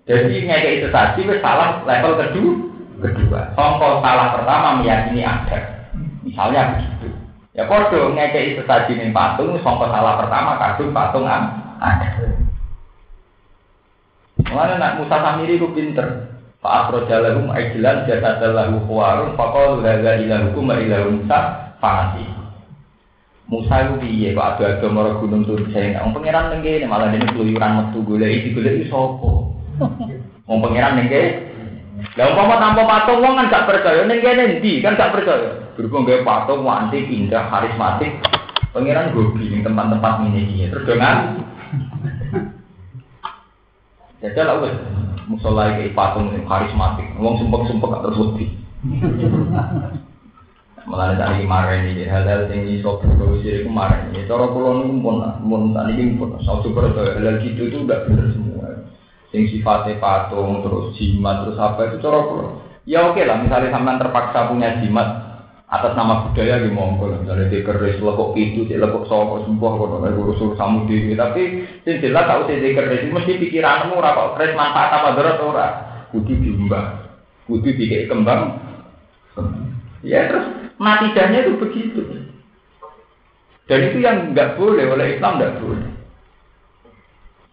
A: Jadi ngekeki sesaji wis salah level kedua. Kedua, songkol salah pertama meyakini ada. Misalnya begitu. Ya podo ngekeki sesaji ning patung songkol salah pertama kadung patung ada. Mana nak Musa Samiri ku pinter. Pak Afrojalahum Aijilan Jasadalahu Kuwarun Fakol Laga Ilahukum Ilahu Musa Fangasi Musa itu piye kok ada agama ora gunung turun saya Wong pangeran ning kene malah dene keluyuran metu goleki digoleki sapa? Wong pangeran ning kene. Lah umpama tanpa patung wong kan gak percaya ning kene ndi kan gak percaya. Berhubung gawe patung wanti indah karismatik. Pangeran gobi ning tempat-tempat ini iki terus dengan Jajal lah wes musola iki patung karismatik. Wong sumpek-sumpek terus wedi. Malah kemarin ini hal-hal yang iso berdosa kemarin ini. Cara pulau ini pun, pun tadi ini pun. Saya coba hal gitu itu udah benar semua. Yang sifatnya patung, terus jimat, terus apa itu cara pulau. Ya oke lah, misalnya sampean terpaksa punya jimat atas nama budaya di monggo misalnya di keris lekuk itu di lekuk soko sembuh kalau nggak urus urus kamu di tapi sing jelas tahu di keris mesti pikiranmu ora kok keris manfaat apa berat ora kudu diumbah kudu dikei kembang ya terus natijahnya itu begitu. Dan itu yang nggak boleh oleh Islam nggak boleh.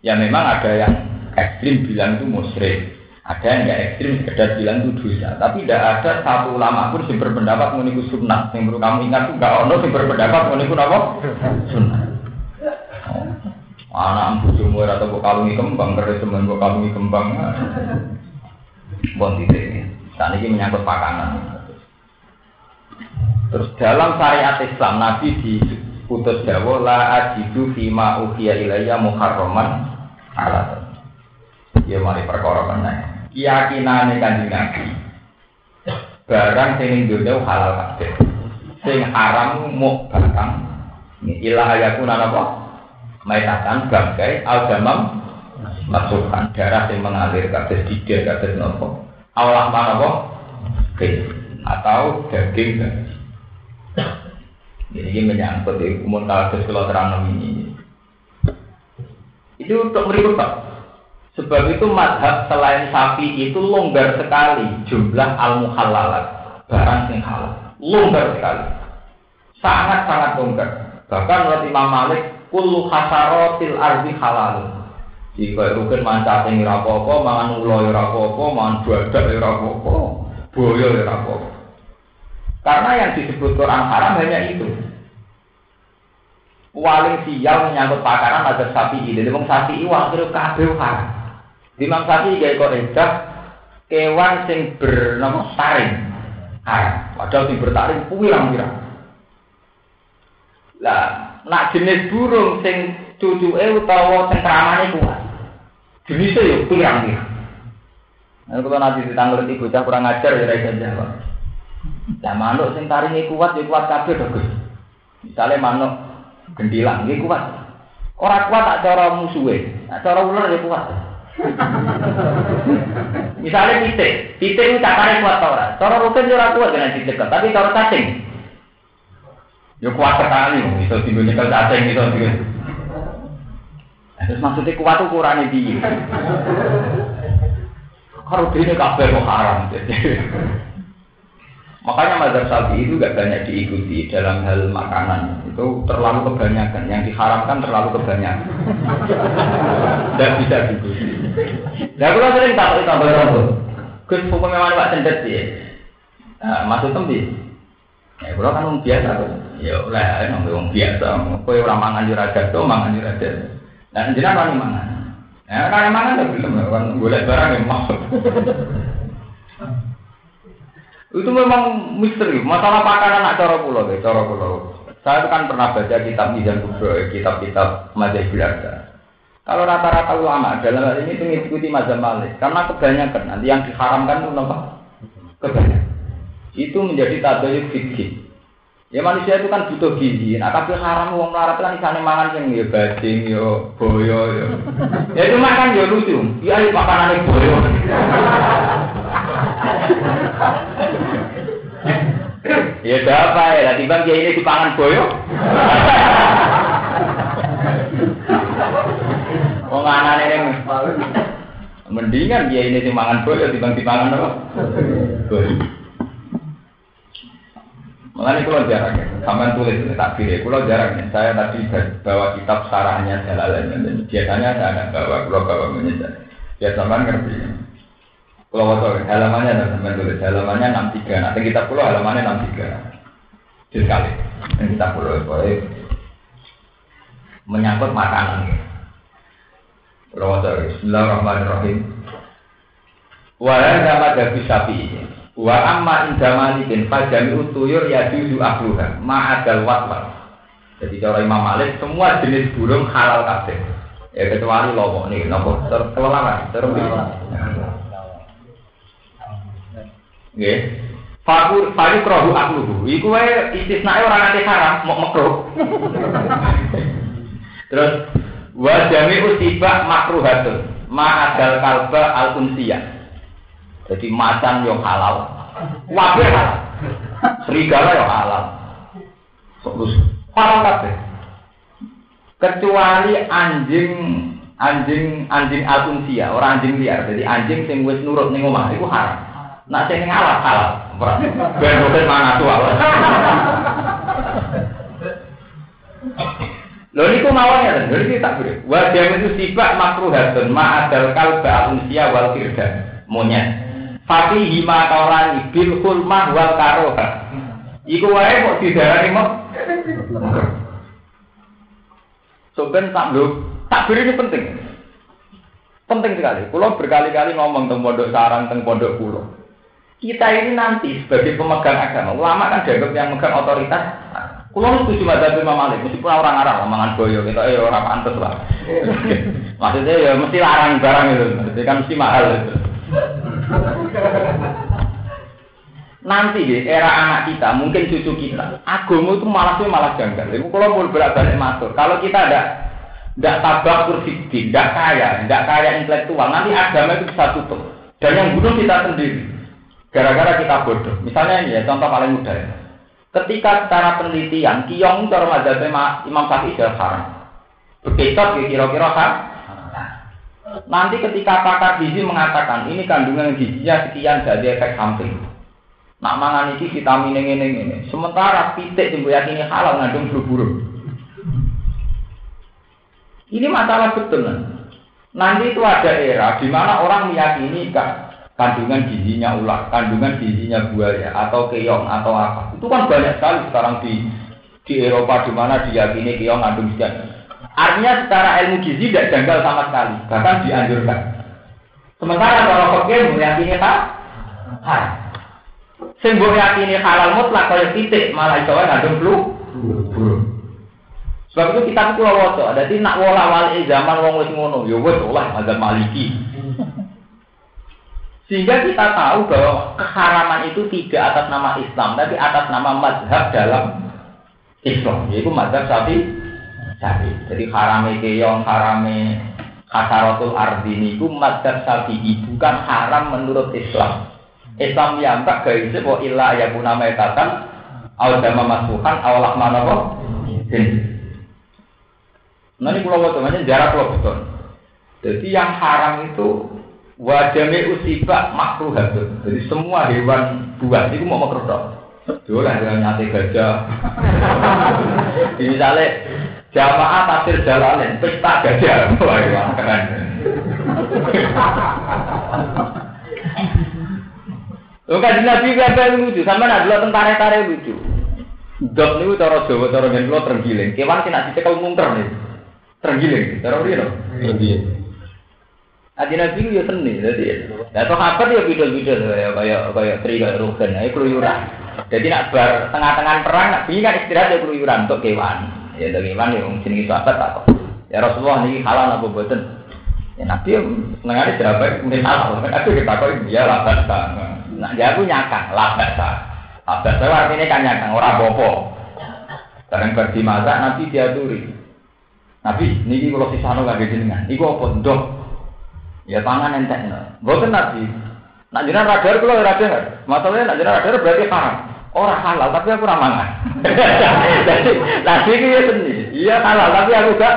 A: Ya memang ada yang ekstrim bilang itu musyrik. Ada yang nggak ekstrim sekedar bilang itu dosa. Tapi tidak ada satu ulama pun yang berpendapat meniku sunnah. Yang perlu kamu ingat tuh nggak ono yang berpendapat meniku apa? Sunnah. Oh. anak bujumu atau kalungi kembang keris teman kalungi kembang. Bon titik saat ini menyangkut pakanan terus dalam syariat Islam Nabi diputus Jawa la ajidu fima uhiya ilayya muharraman ala ya mari perkara meneh. Keyakinane kanjeng Nabi barang sing dunya halal kabeh. Sing haram mu batang. Ilah ayaku apa? Maitatan bangkai al-damam masukkan darah yang mengalir kabeh didel kabeh nopo Allah mana apa? Atau daging ini menyangkut di umum kalau terang ini itu untuk berikut Sebab itu madhab selain sapi itu longgar sekali jumlah al muhalalat barang yang halal. Longgar sekali. Sangat-sangat longgar. Bahkan menurut Imam Malik, kullu hasarotil ardi halal. Jika rugen mancat yang rapopo, mangan ulo ya rapopo, mangan ya boyo ya. Karena yang disebut Quran haram hanya itu. Waling sial menyangkut pakaran ada sapi ini. Jadi sapi itu akhirnya kabel haram. Imam Syafi'i gawe kok edah kewan sing bernama saring. Ah, padahal sing bertaring pirang-pirang. Lah, nak jenis burung sing cucuke utawa cengkramane kuat. Jenisnya ya pirang-pirang. Nah, kalau nanti ditanggung di bocah kurang ajar ya rakyat jawab. Lah manuk sing taringe kuat ya kuat kabeh to, Gus. Misale manuk gendilang nggih kuat. Ora kuat tak cara musuhe, tak cara ular ya kuat. Misalnya titik, titik itu cakare kuat tau ora? Cara rutin ora kuat dengan titik, tapi cara cacing. Ya kuat sekali, bisa tinggal nyekel cacing, bisa tinggal. Terus maksudnya kuat itu kurangnya piye? Kalau ini kabel kok haram. Makanya mazhab sapi itu gak banyak diikuti dalam hal makanan. Itu terlalu kebanyakan. Yang diharamkan terlalu kebanyakan. Dan bisa diikuti. Nah, kalau sering takut tambah rambut. Gus hukum memang pak cendet ya. Nah, maksud tembi. Ya, kalau kan biasa tuh. Ya, lah, emang biasa. Kau orang mangan juragan tuh, mangan juragan. Nah, jenah kan mangan. Ya, kan mangan tuh belum. Kan boleh barang yang mau. Itu memang misteri. Masalah pakanan anak cara pulau, deh, cara pulau. Saya kan pernah baca kitab Mizan Kubro, kitab-kitab Mazhab Belanda. Kalau rata-rata ulama dalam hal ini mengikuti mazhab Malik, karena kebanyakan nanti yang diharamkan itu apa? Kebanyakan. Itu menjadi tabayuk fikih. Ya manusia itu kan butuh gizi. Nah, tapi haram uang melarat kan sana mangan yang ya bajing, ya boyo, ya. Ya itu makan ya lucu. Ya ini makanan boyo. Ya apa ya, nanti bang dia ini dipangan boyo. Wong anane ini mendingan dia ini dipangan boyo dibanding dipangan apa? Boyo. Mengenai kalau ya, sampai tulis tak pilih. Kalau jarang ya, saya tadi bawa kitab sarahnya Jalalain. Dan biasanya saya ada bawa, kalau bawa menyesal. Ya sama ngerti. Kalau waktu halamannya ada sampai tulis halamannya enam tiga. Nanti kita pulau halamannya enam tiga. Sekali. Dan kita pulau boleh menyangkut makanan. Kalau waktu Bismillahirrahmanirrahim. Walau dapat dari sapi Wa amma inda malikin fajami utuyur ya juzu ahluha ma'adal watwat. Jadi cara Imam Malik semua jenis burung halal kabeh. Ya kecuali lomo nih, nopo terkelelaran, terkelelaran. Nggih. Faku faku krohu akluhu. Iku wae istisnae ora nate haram, mau makruh. Terus wa jami'u tiba makruhatun. Ma adal kalba al unsiyah. Jadi macan yo halal. Wabe halal. Serigala yo halal. Terus halal kabeh. Kecuali anjing anjing anjing al unsia, orang anjing liar. Jadi anjing sing wis nurut ning omah iku haram. Nak sing ning halal. Ben roket mana halal. Lho niku mawon ya, lho iki tak beri. Wa itu sifat makruhatun ma adal kalba unsia wal firda. Monyet. Tapi hima kauran bil hulmah wal karoha. Iku wae kok didarani mok. So ben tak lho, tak beri ini penting. Penting sekali. Pulau berkali-kali ngomong tentang pondok sarang, tentang pondok pulau. Kita ini nanti sebagai pemegang agama, ulama kan dianggap yang megang otoritas Kulo setuju madzhab Imam Malik, meskipun orang Arab mangan boyo, kita ya orang pantes lah. Maksudnya ya mesti larang barang itu, jadi kan mesti mahal itu. Nanti di era anak kita, mungkin cucu kita, agama itu malah sih malah janggal. Ibu kalau mau berat balik masuk, kalau kita ada tidak tabak kurfidin, tidak kaya, tidak kaya intelektual, nanti agama itu bisa tutup. Dan yang bunuh kita sendiri, gara-gara kita bodoh. Misalnya ini ya, contoh paling mudah ya. Ketika secara penelitian, kiong cara mazhab Imam Syafi'i sudah haram. Begitu kira-kira kan? Nanti ketika pakar gizi mengatakan ini kandungan gizinya sekian jadi efek samping. Nak mangan ini vitamin ini ini ini. Sementara pitik yang yakini halal ngandung burung. Ini masalah betul. Nanti itu ada era di mana orang meyakini kan kandungan gizinya ular, kandungan gizinya buaya atau keong atau apa. Itu kan banyak sekali sekarang di di Eropa di mana diyakini keong ngandung sekian. Artinya secara ilmu gizi tidak janggal sama sekali, bahkan dianjurkan. Sementara kalau fakir meyakini tak hal. Sembuh yakini halal mutlak kaya titik malah itu ngandung flu. Sebab itu kita kulo waca, dadi nak wala wali zaman wong wis ngono, ya wis olah mazhab Maliki. Sehingga kita tahu bahwa keharaman itu tidak atas nama Islam, tapi atas nama mazhab dalam Islam, yaitu mazhab sapi sapi. Jadi harame keong, harame kasaratul ardini itu mazhab sapi bukan haram menurut Islam. Islam yang tak gaisi bahwa ilah ya guna metatan, awal dama masukan, awal mana kok. Nah ini pulau temannya jarak pulau betul. Jadi yang haram itu Wajame usiba makruhatun. Jadi semua hewan buas itu mau makruh. Dolah dengan nyate gajah. Di misalnya jamaah tafsir jalanin, pesta gajah. Wah, keren. Lo kan nabi apa lucu, sama nak dulu tentara tentara lucu. Dok niku cara Jawa cara ngen kula terenggiling. Kewan sing nak dicekel mungker nih. Terenggiling, cara priye no? Terenggiling. Adi Nabi itu ya seni, jadi. Nah, sahabat ya bidol-bidol kayak kayak kayak tri kayak rugen, ayo keluyuran. Jadi nak bar tengah-tengah perang, nak kan istirahat ya keluyuran untuk kewan. Ya untuk kewan ya mungkin itu sahabat tak kok. Ya Rasulullah ini halal apa buatan? Ya Nabi senengane siapa? Mungkin halal. Aku kita kok dia labat Nah dia aku nyakang labat sah. Labat sah artinya kan nyakang orang bopo. Masak Nabi dia turi. Nabi, niki kalau sisano gak jenengan. Iku apa ndok? Ya tangan entek. Boten nabi. Nak jenengan radar kula ora radar. Masalahnya nak jenengan radar berarti haram. Orang halal tapi aku ramangan. Jadi nabi ini ya seni. Iya halal tapi aku gak.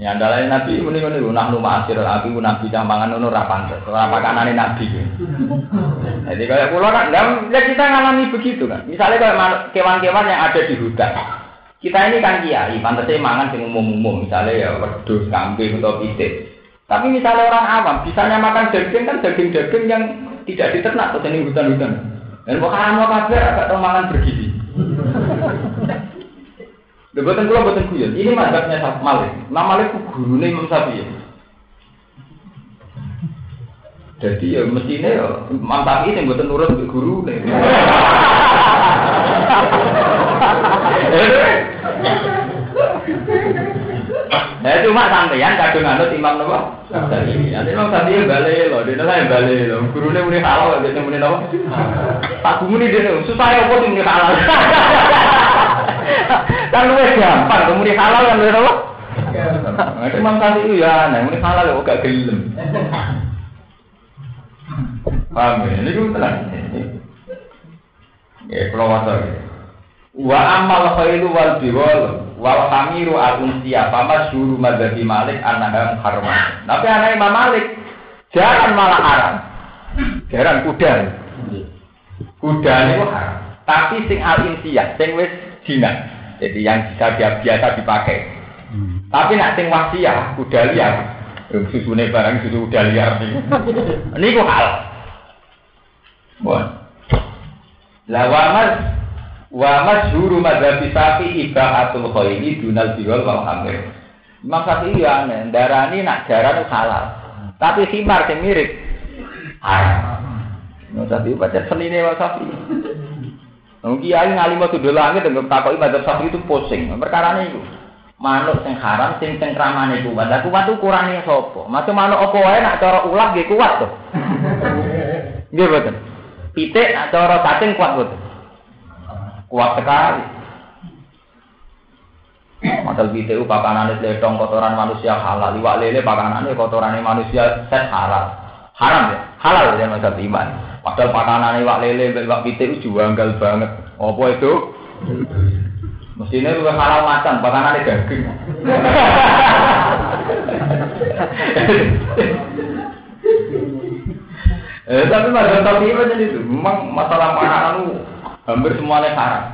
A: Ya andalane nabi muni muni nah numah asir nabi nabi dah mangan ngono ora pantes. Ora nabi. Jadi kayak kula kan ya kita ngalami begitu kan. Misalnya kayak kewan-kewan yang ada di hutan. Kita ini kan kiai, pantasnya mangan sing umum-umum, misalnya ya wedhus, kambing atau pitik. Tapi misalnya orang awam, misalnya makan daging kan daging-daging yang tidak diternak atau jenis hutan-hutan. Dan mau mau kabar agak tahu makan bergizi. Lha boten kula boten guyon. Ini mazhabnya Syafi'i Malik. Nah Malik ku gurune Imam Syafi'i. Jadi ya mestinya ya Imam Syafi'i sing boten nurut ke guru nih. Nah cuma sampeyan kadung anut Imam napa? Syafi'i. Nanti Imam Syafi'i balik lho, dene saya balik lho. Gurune muni halal, dene muni napa? Tak muni dene susah ya kok muni halal. Kan luwes gampang, muni halal kan lho napa? Imam Syafi'i ya, nah muni halal kok gak gelem. Paham ya? Ini gue tenang. Ya, kalau wajar. Wa amal khairu wal biwal wal hamiru al unsiya fama syuru madzhabi Malik annaha muharramah. Tapi anak Imam Malik jangan malah haram. Jaran kuda. Kuda itu haram. Tapi sing al insiya, sing wis dina. Jadi yang bisa biasa dipakai. Tapi nak sing wasiah, kuda liar. Susune barang susu kuda liar nih. Ini kok hal. Bon. Lah wamas wamas huru madzhab sapi ibaatul khairi dunal biwal wal hamir. Imam Syafi'i ya aneh, darani nak jaran halal. Tapi khimar sing mirip haram. Imam Syafi'i baca senine Imam Syafi'i. Wong kiai ngalim tuh langit dengan takoki madzhab Syafi'i itu pusing. Perkara itu manuk sing haram sing cengkramane kuat. Lah kuat tuh kurangnya sapa? Macam manuk apa wae nak cara ulah nggih kuat tuh. Nggih betul. Pitik nak cara cacing kuat betul. Kuat sekali. Modal pitik pakanane letong kotoran manusia halal, iwak lele pakanane kotoran manusia set halal. Haram ya? Halal ya masa iman. Padahal pakanane iwak lele, iwak pitik itu janggal banget. Apa itu? Mestinya juga halal macan, pakanane daging. Eh, tapi pada tapi itu, memang masalah makanan hampir semuanya haram.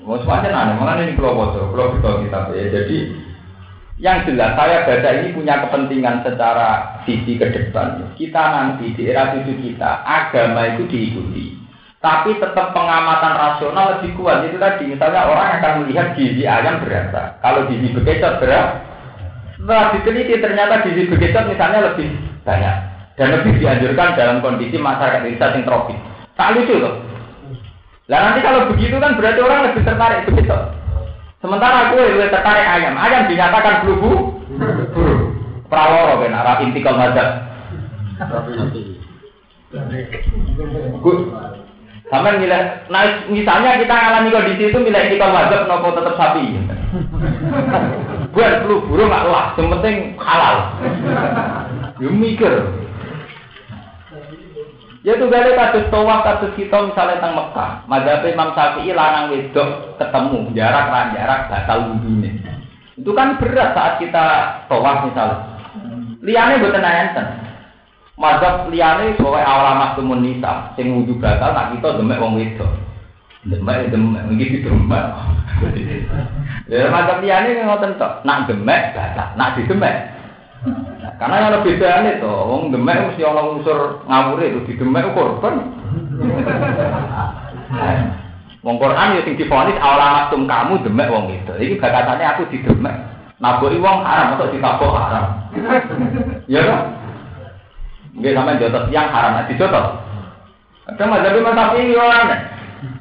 A: Mau semuanya aneh, makanya ini kalau bocor, kalau kita kita ya. Jadi yang jelas saya baca ini punya kepentingan secara sisi ke depan. Kita nanti di era cucu kita agama itu diikuti, tapi tetap pengamatan rasional lebih kuat. Itu tadi misalnya orang akan melihat gizi ayam berapa, kalau gizi bekecot berapa. Setelah diteliti ternyata gizi bekecot misalnya lebih banyak dan lebih dianjurkan dalam kondisi masyarakat desa yang tropis. Tak lucu loh. Lah nanti kalau begitu kan berarti orang lebih tertarik begitu. Sementara aku lebih tertarik ayam. Ayam dinyatakan blubu burung. Praworo ben arah intikal mazhab. Sampai nilai, nah misalnya kita alami kondisi itu nilai intikal mazhab nopo tetap sapi. Buat flu burung nggak lah, yang penting halal. Ya mikir. Ya tuh gale kados tawaf kados kita misalnya tentang Mekah, mazhab Imam Syafi'i lanang wedok ketemu jarak lan jarak batal wudune. Itu kan berat saat kita tawaf misalnya. Liane boten enten. Mazhab liane pokoke awal tumun nisa sing wudu batal tak kita demek wong wedok. Demek demek iki demek. Ya mazhab liane ngoten tok, nak demek batal, nak didemek karena yang lebih beda itu, wong demek mesti orang unsur ngawur itu di demek korban. Wong Quran ya sing difonis awal tum kamu demek wong itu. Iki bakatannya aku di demek. Naboi wong haram atau ditabok haram. Ya kan? Nggih sampean jotos yang haram nek dijotos. Ada mazhab Syafi'i yo ana.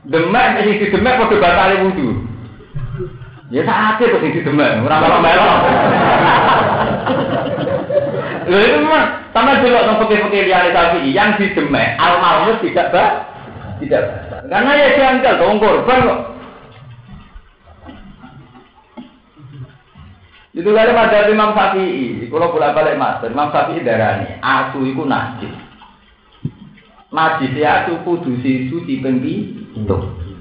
A: Demek sing di demek padha batale wudu. Ya saate kok sing di demek, ora melo-melo. Lho itu memang sama dulu nang putih-putih liane sapi yang di demek almarhum tidak bah tidak bah. Karena ya janggal dong korban kok. Itu kali pada Imam Syafi'i, kalau bolak balik mas, Imam Syafi'i darani, asu itu najis. Najis ya asu kudu sisu di pengki itu.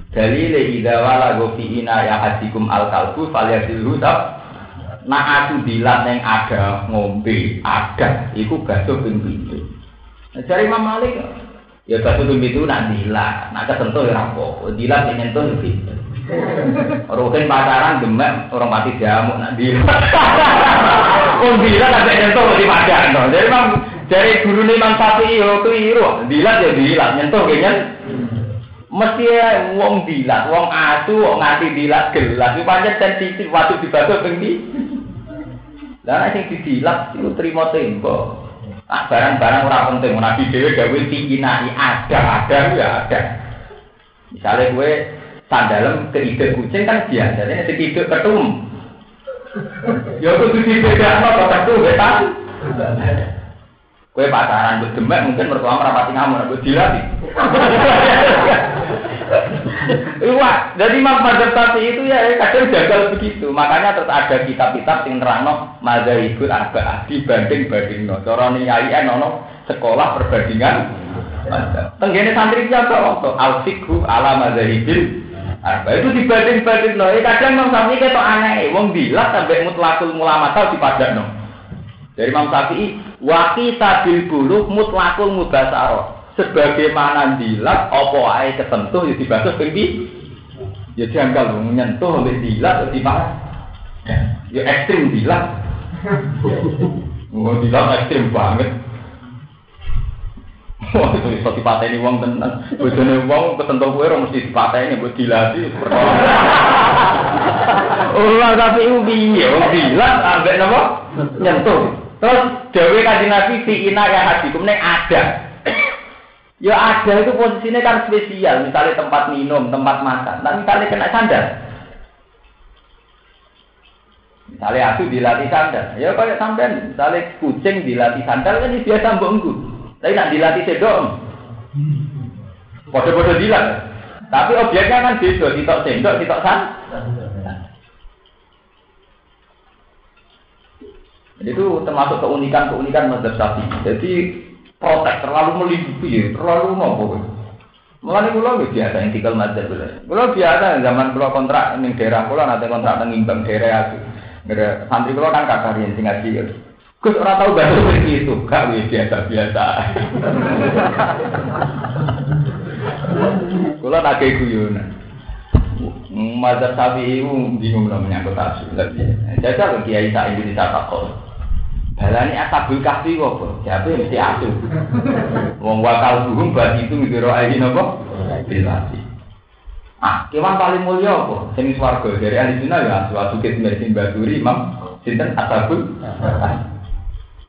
A: Dalile idza wala gofi ina ya hadikum al kalbu falyasil husab Nah aku bilang yang ada ngombe, ada, itu basuh ping pintu. Nah, cari Imam Malik, ya basuh ping pintu nak dilat, nak kesentuh ya rapo, dilat yang nyentuh ya pintu. Rukin pacaran demek orang mati jamu nak dilat. Oh dilat ada nyentuh di pacaran. Jadi Imam dari guru Imam Syafi'i yo keliru, dilat ya dilat, nyentuh kayaknya mesti ya wong dilat, wong asu, wong ngati dilat gelas, itu pancen sensitif waktu dibasuh ping lah sing didilat itu terima tempo. Ah barang-barang ora penting nabi dhewe gawe tingginai ada ada ya ada. Misalnya gue sandalem ke ide kucing kan biasa, ini si ide ketum. Ya kudu dibedakno kok tuh betan. Kue pacaran buat demek mungkin mertua merapati kamu, buat dilatih. Wah, jadi Imam Mazhab Syafi'i itu ya kadang gagal begitu. Makanya terus ada kitab-kitab yang nerangno mazhabul arba dibanding banding no. Cara niyai nono sekolah perbandingan. Tenggene santri siapa waktu al fikhu ala mazhabil arba itu dibanding banding no. Eh, kadang Imam Syafi'i ketok aneh, wong bilang sampai mutlakul mulamatal no. Dari Imam Syafi'i Waki tabil bulu mutlakul mudasaro. Sebagaimana dilat, opo ae ketentuh ya dibatas tinggi. Ya janggal menyentuh oleh dilat di mana? Ya ekstrim dilat. Oh dilat ekstrim banget. Wah, itu bisa dipateni wong tenan. Bojone wong ketentu kowe ora mesti dipateni mbok dilati. Oh, tapi ubi, ubi lah ambek napa? Nyentuh. Terus Dewi kaji Nabi si ina ya hadikum ini ada. Ya ada itu posisinya kan spesial, misalnya tempat minum, tempat makan. Nah misalnya kena sandal. Misalnya aku dilatih sandal, ya kayak sampean, misalnya kucing dilatih sandal kan biasa bongku. Tapi nak dilatih sedok, Bodoh-bodoh dilat. Tapi objeknya kan beda, sitok sendok, sitok sandal. Itu termasuk keunikan-keunikan mazhab Syafi'i. Jadi protek terlalu melindungi, terlalu nopo. Mulane kula wis biasa yang tinggal mazhab kula. Kula biasa zaman kula kontrak ning daerah kula nanti kontrak ning Imbang daerah aku. Santri kula kan kakak yang sing ngaji. Gus ora tau bahasa seperti itu, gak wis biasa-biasa. Kula tak guyonan. Mazhab Syafi'i bingung namanya menyangkut tafsir. Jajal Kiai Sa'id bin Sa'id Balani asabul kahfi apa? Siapa mesti asu? Wong wakal burung bagi itu mikir ayi nopo? Bilasi. Ah, kewan paling mulia apa? Sing swarga dari ahli sunnah ya asu asu kit mesin baturi imam sinten asabul.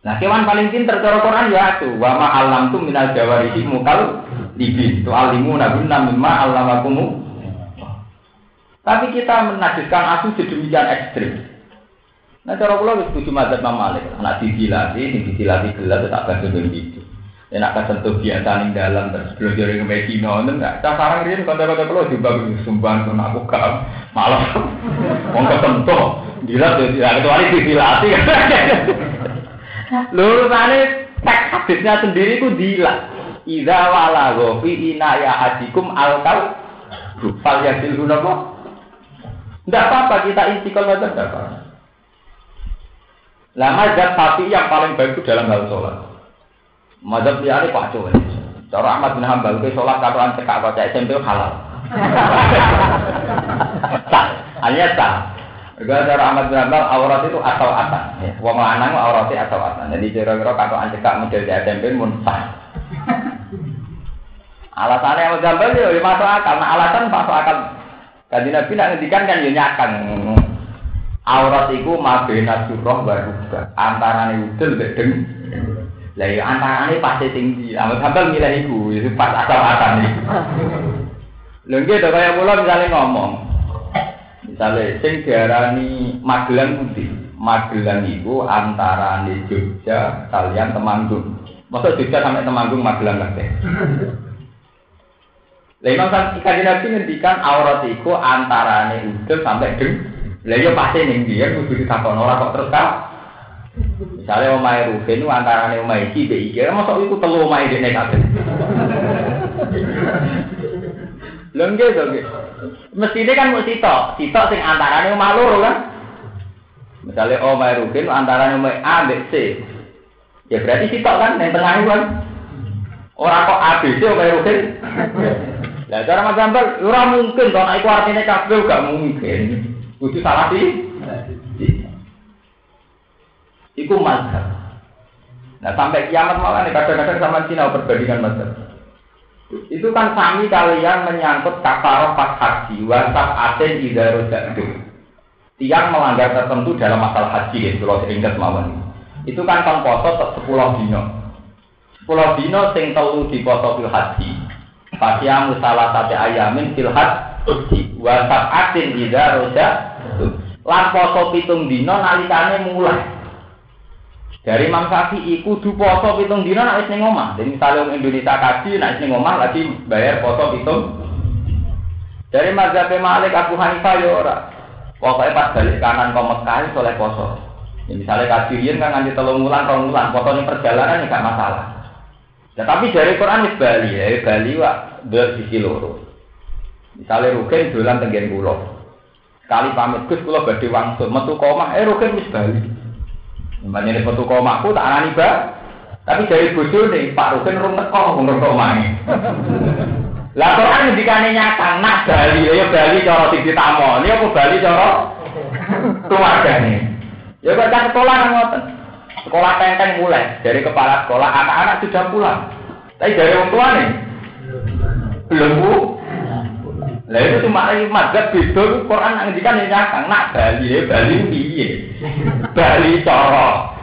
A: Nah, kewan paling pinter cara Quran ya asu. Wa ma alam tu minal jawarihi mukal libi. Tu alimu nabunna mimma alamakumu. Tapi kita menajiskan asu sedemikian ekstrim. Nah cara kula wis setuju mazhab Imam Malik. Nak disilati, sing disilati gelas tak bakal ben gitu. Ya nak kesentuh biasa ning dalam terus belajar ing Medina enggak. Cah sarang riyen kata-kata kula juga sumbang pun aku gak malah wong kesentuh. Gila tuh, ya kecuali disilati. Lho tane teks hadisnya sendiri ku dila. Iza wala gofi ina ya hadikum al kal fal yasil. Tidak apa-apa kita intikal saja tidak apa-apa. Lah mazhab tapi yang paling baik itu dalam hal sholat. Mazhab liane kacau ya. Cara Ahmad bin Hambal ke sholat katoan cekak kocak SMP halal. Sah, hanya sah. Juga cara Ahmad bin Hambal aurat itu atas. Ya. Wong lanang auratnya asal atas. Jadi kira-kira katoan cekak model di SMP pun sah. Alasannya bin Hambal ya masuk akal. Nah alasan masuk akal. Kaji Nabi nak ngendikan kan ya nyakang. Aurat iku mabena surah wa rubah. Antarane udel mek deng. Lah ya antarane pasti tinggi. Amal sambal milih iku, pas asal-asal iki. Lho nggih misale ngomong. Misale sing diarani Magelang putih. Magelang iku antarane Jogja kalian Temanggung. Masa Jogja sampai Temanggung Magelang kabeh. Lah Imam Syafi'i Nabi ngendikan aurat iku antarane udel sampai deng. Lah iya pasti ning dia kudu ditakon ora kok terus kan. Misalnya omahe Ruben antarane omahe iki be iki, mosok iku telu omahe dene kabeh. Lha nggih to nggih. Mestine kan mesti sitok, sitok sing antarane omah loro kan. Misalnya omahe Ruben antarane omahe A mbek C. Ya berarti sitok kan yang tengah kan. Ora kok A B C omahe Ruben. Lah cara Mas Gambal ora mungkin to nek iku artine kabeh gak mungkin. Kudu salah sih. Iku mazhab. Nah sampai kiamat malah nih kadang-kadang sama Cina perbandingan mazhab. Itu kan kami kalian menyangkut kafaroh pas haji, wasaf aten idarudakdu. Tiang melanggar tertentu dalam masalah haji, ya, kalau seingat mawon. Itu kan kan poso sepuluh dino. Sepuluh dino sing telu di poso fil haji. Pasiamu salah satu ayamin fil haji. Wasaf aten idarudakdu Lan poso pitung dino nalikane mulai. Dari Imam Syafi'i kudu poso pitung dino nek ning omah. Jadi misalnya orang Indonesia kaji nek ning omah lagi bayar poso pitung. Dari mazhab Malik Abu Hanifah ya ora. Pokoknya pas balik kanan kau Mekah soleh poso. Ya, misalnya kajian kan nganti telung bulan, rong bulan, foto ini perjalanan ya gak masalah. Ya, tapi dari Quran wis Bali ya, Bali wak sisi loro. Misalnya Rukin dolan tenggen pulau. Sekali pamit Gus kula badhe wangsul metu koma, eh Rukin wis Bali. Ini metu koma aku tak anani ba. Tapi dari bojo nih Pak Rukin rung teko ngomong koma ini. Lah Quran ngendikane nyata nak Bali ya Bali cara sing ditamoni apa Bali cara keluargane. Ya baca sekolah nang ngoten. Sekolah tenteng mulai dari kepala sekolah anak-anak sudah pulang. Tapi dari orang tua nih belum bu. Lah itu cuma lagi mazhab beda Quran nang ngendikan ya nyakang nak Bali ya Bali piye? Bali cara.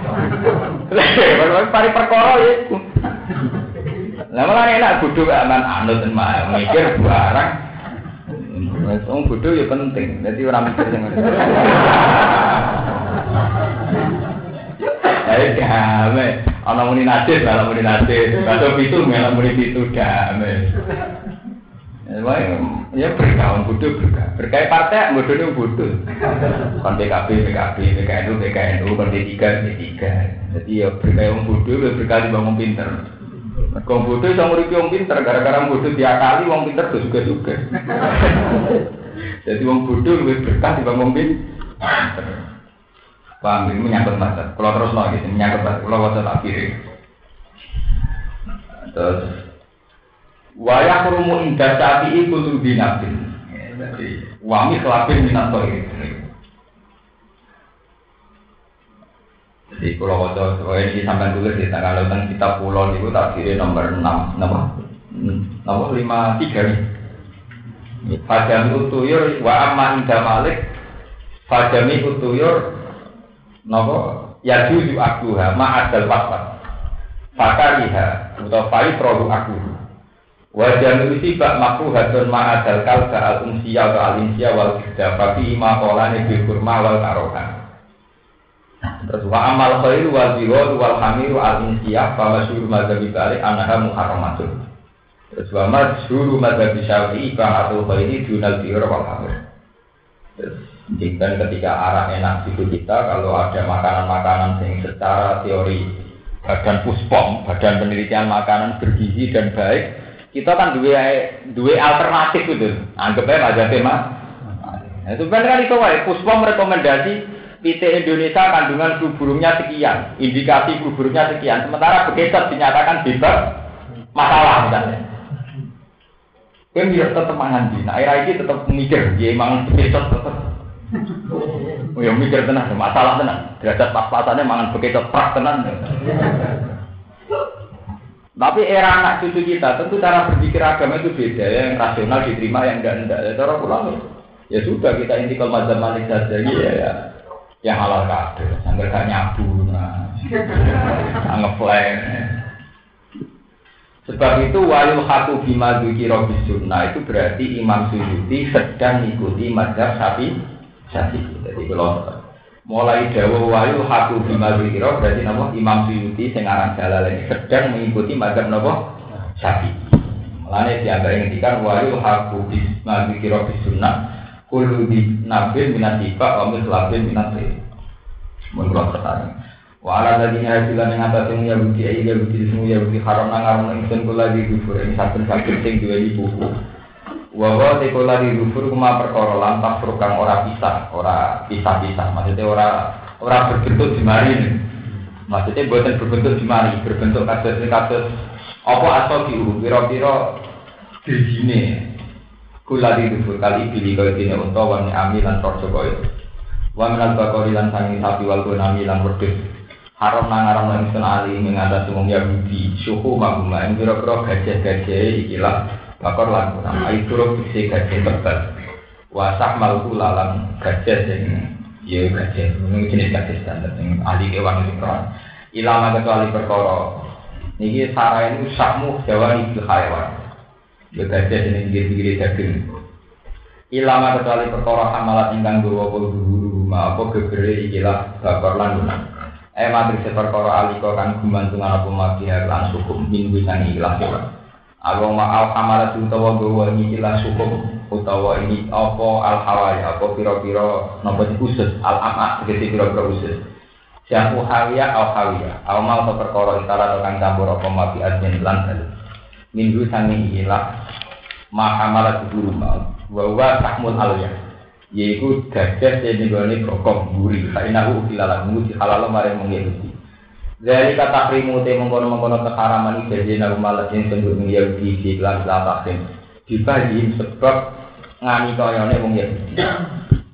A: Lah pari perkara ya. Lah malah enak bodho aman anut mikir barang. Wong bodho ya penting. Dadi ora mikir sing Ayo damai. Ana muni nasib, ana muni nasib. Kado pitu, ana muni pitu damai. Ya berkah, bodoh berkah. Berkah partai, bodohnya bodoh. Kon PKB, PKB, PKNU, PKNU, kon D3, D3. Jadi ya berkah yang bodoh, ya berkah di bangun pinter. Kau bodoh sama nguripi wong pinter, gara-gara bodoh diakali wong pinter tuh juga juga. Jadi wong bodoh lebih berkah di bangun pinter. Paham ini menyangkut masa. Kalau terus lagi menyangkut masa. Kalau waktu tak. Terus wayah kerumu indah sapi itu tuh binabin. Jadi wami kelapin minat. Jadi kalau waktu ini sampai tulis di tanggal tentang kitab pulau itu tak kiri nomor enam, nomor nomor lima tiga nih. Fajami utuyur wa amma indah malik Fajami utuyur Nopo ya juju aku ha ma adal wasat. Fakariha atau fai produk aku. Wajah nusi bak makruh hadun ma adal kal ka al unsiya wa al insiya wal kida fafi ma kolane bil kurma wal karohan. Terus wa amal khairu wal biwal wal hamiru al insiya fa masyhur madzhab balik anaha muharramatun. Terus wa masyhur madzhab syafi'i fa atul khairi dunal biwal wal hamir. Terus dan ketika arah enak itu kita, kalau ada makanan-makanan yang secara teori badan puspom, badan penelitian makanan bergizi dan baik, kita kan dua dua alternatif itu. Anggapnya aja tema. Nah, itu kan itu wae puspom rekomendasi PT Indonesia kandungan flu sekian, indikasi flu sekian. Sementara begitu dinyatakan bebas masalah misalnya. Kan dia tetap mangan di, nah air ini tetap mikir, dia emang begitu tetap Oh ya mikir tenang, masalah tenang. Derajat pas-pasannya mangan begitu prak tenang. Tapi era anak cucu kita tentu cara berpikir agama itu beda ya, yang rasional diterima yang enggak enggak. Ya, cara pulang. Ya sudah kita intikal mazhab malik saja ya, ya. Yang halal kabeh, sambil gak nyabu, nah, ngepleng. Sebab itu walil hatu bima dzikira sunnah itu berarti Imam Suyuti sedang mengikuti mazhab Syafi'i. Jadi, jadi kalau mulai dawuh wayu haku bima zikira berarti nama Imam Suyuti sing aran ini sedang mengikuti mazhab napa Syafi'i. Mulane dianggap ngendikan wayu haku bima zikira bis sunnah kullu di nabil minat tiba wa mislabin minat sih. Mun kula pertanyaan. Wa ala ladina hasilan yang atas yang Yahudi ya Yahudi semua Yahudi haram nang arum ingsun kula di kufur ing saben-saben sing duweni buku. Wawa tekola di rufur kuma perkara lantas kang ora pisah, ora pisah-pisah. Maksudnya ora ora berbentuk di mari. Maksudnya buatan berbentuk di mari, berbentuk ini kasus apa atau diu, piro-piro sini. Kula di rufur kali pilih kau ini untuk wani amilan torjo kau itu. Wa minal bakori lan sangi sapi wal gunami lan wedhus. Haram nang aram lan sun ali mengatasi wong Yahudi, suhu maguma ing pira-pira gajah-gajah ikilah bakor lan kurang ayi turut bisa gajah tebal wasah malku lalang gajah sing ya gajah ini jenis gajah standar yang ahli kewan itu kan. Ilama kecuali perkara. Ini sarah ini sakmu jawa itu hayawan. Ya gajah ini pinggir-pinggir daging. Ilama kecuali perkara amalat ingkang guru apa guru huma apa gegere ikilah bakor lan lunak eh matri seperkara aliko kan gumantungan apa mabiha lan sukum minggu sang ikilah Aku ma al utawa gawa ini ikilah sukum utawa ini apa al hawai apa pira-pira napa usus al amak tegese pira-pira usus. Jamu hawiya au hawiya au mau perkara intara kang campur apa mabi admin lan minggu sang ikilah mahamalat guru mau bahwa tahmul aliyah. Yaitu gajah yang digolongi gokong guri. Kainahu ilalah muji halal dari kata krimu te mengkono mengkono keharaman itu jadi nabi malah yang sebut mengikuti di kelas lapakin dibagi sebab ngani koyone wong Yahudi.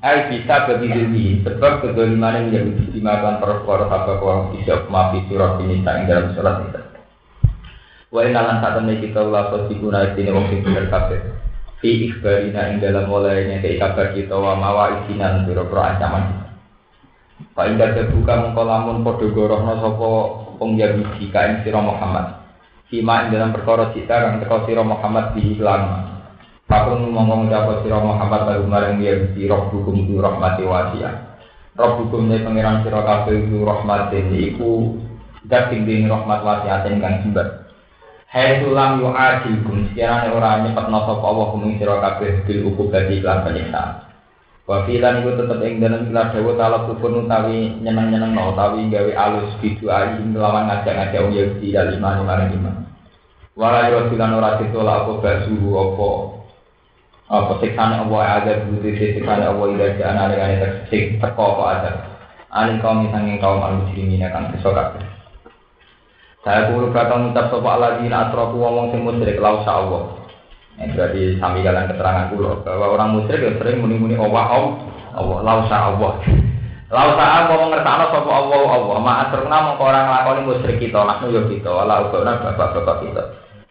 A: Ai bisa bagi sebab kedoliman yang Yahudi dimakan perkara apa kau bisa maafi surat ini tak dalam surat itu. Wa inalan ini kita ulah sosikuna ini wong sing bener kabeh. Fi ikhbarina ing dalam mulainya ke kabar kita wa mawa isinan biro-biro ancaman Pak Indah terbuka mengkolamun podo gorohno sopo pengjabiji kain siro Muhammad. Sima ing dalam perkara cita kang teko siro Muhammad di iklan Pakun ngomong dapat siro Muhammad baru marang dia di roh hukum itu rahmati wasia Roh hukumnya pengiran siro kabel itu rahmati iku Dat tinggi rahmat wasiatin kang jembat Hai tulang yu ajilkum sekiranya orang nyepet nasab Allah kuming sira kabeh bil ukubati lan penyiksaan. Wa filan iku tetep ing dalem kila dawa tala kupun utawi nyeneng-nyeneng no utawi gawe alus bidu ayi nglawan ngajak-ngajak wong Yahudi dal iman marang iman. Wala yo filan ora ditolak apa basuhu apa apa siksane Allah ada budi siksane Allah ida jana dengan tersik teko apa ada. Alin kaum sanging kaum al-muslimin akan kesokat. Saya kulo bakal ngucap sapa alladzina asrafu wong sing musyrik lau Allah. Ini berarti sami kalian keterangan kulo bahwa orang musyrik yang sering muni-muni Allah Allah lau Allah. Lau Allah mau ngertakno sapa Allah Allah. Ma asruna mongko orang nglakoni musyrik kita nahnu yo kita wala ubana bapak-bapak kita.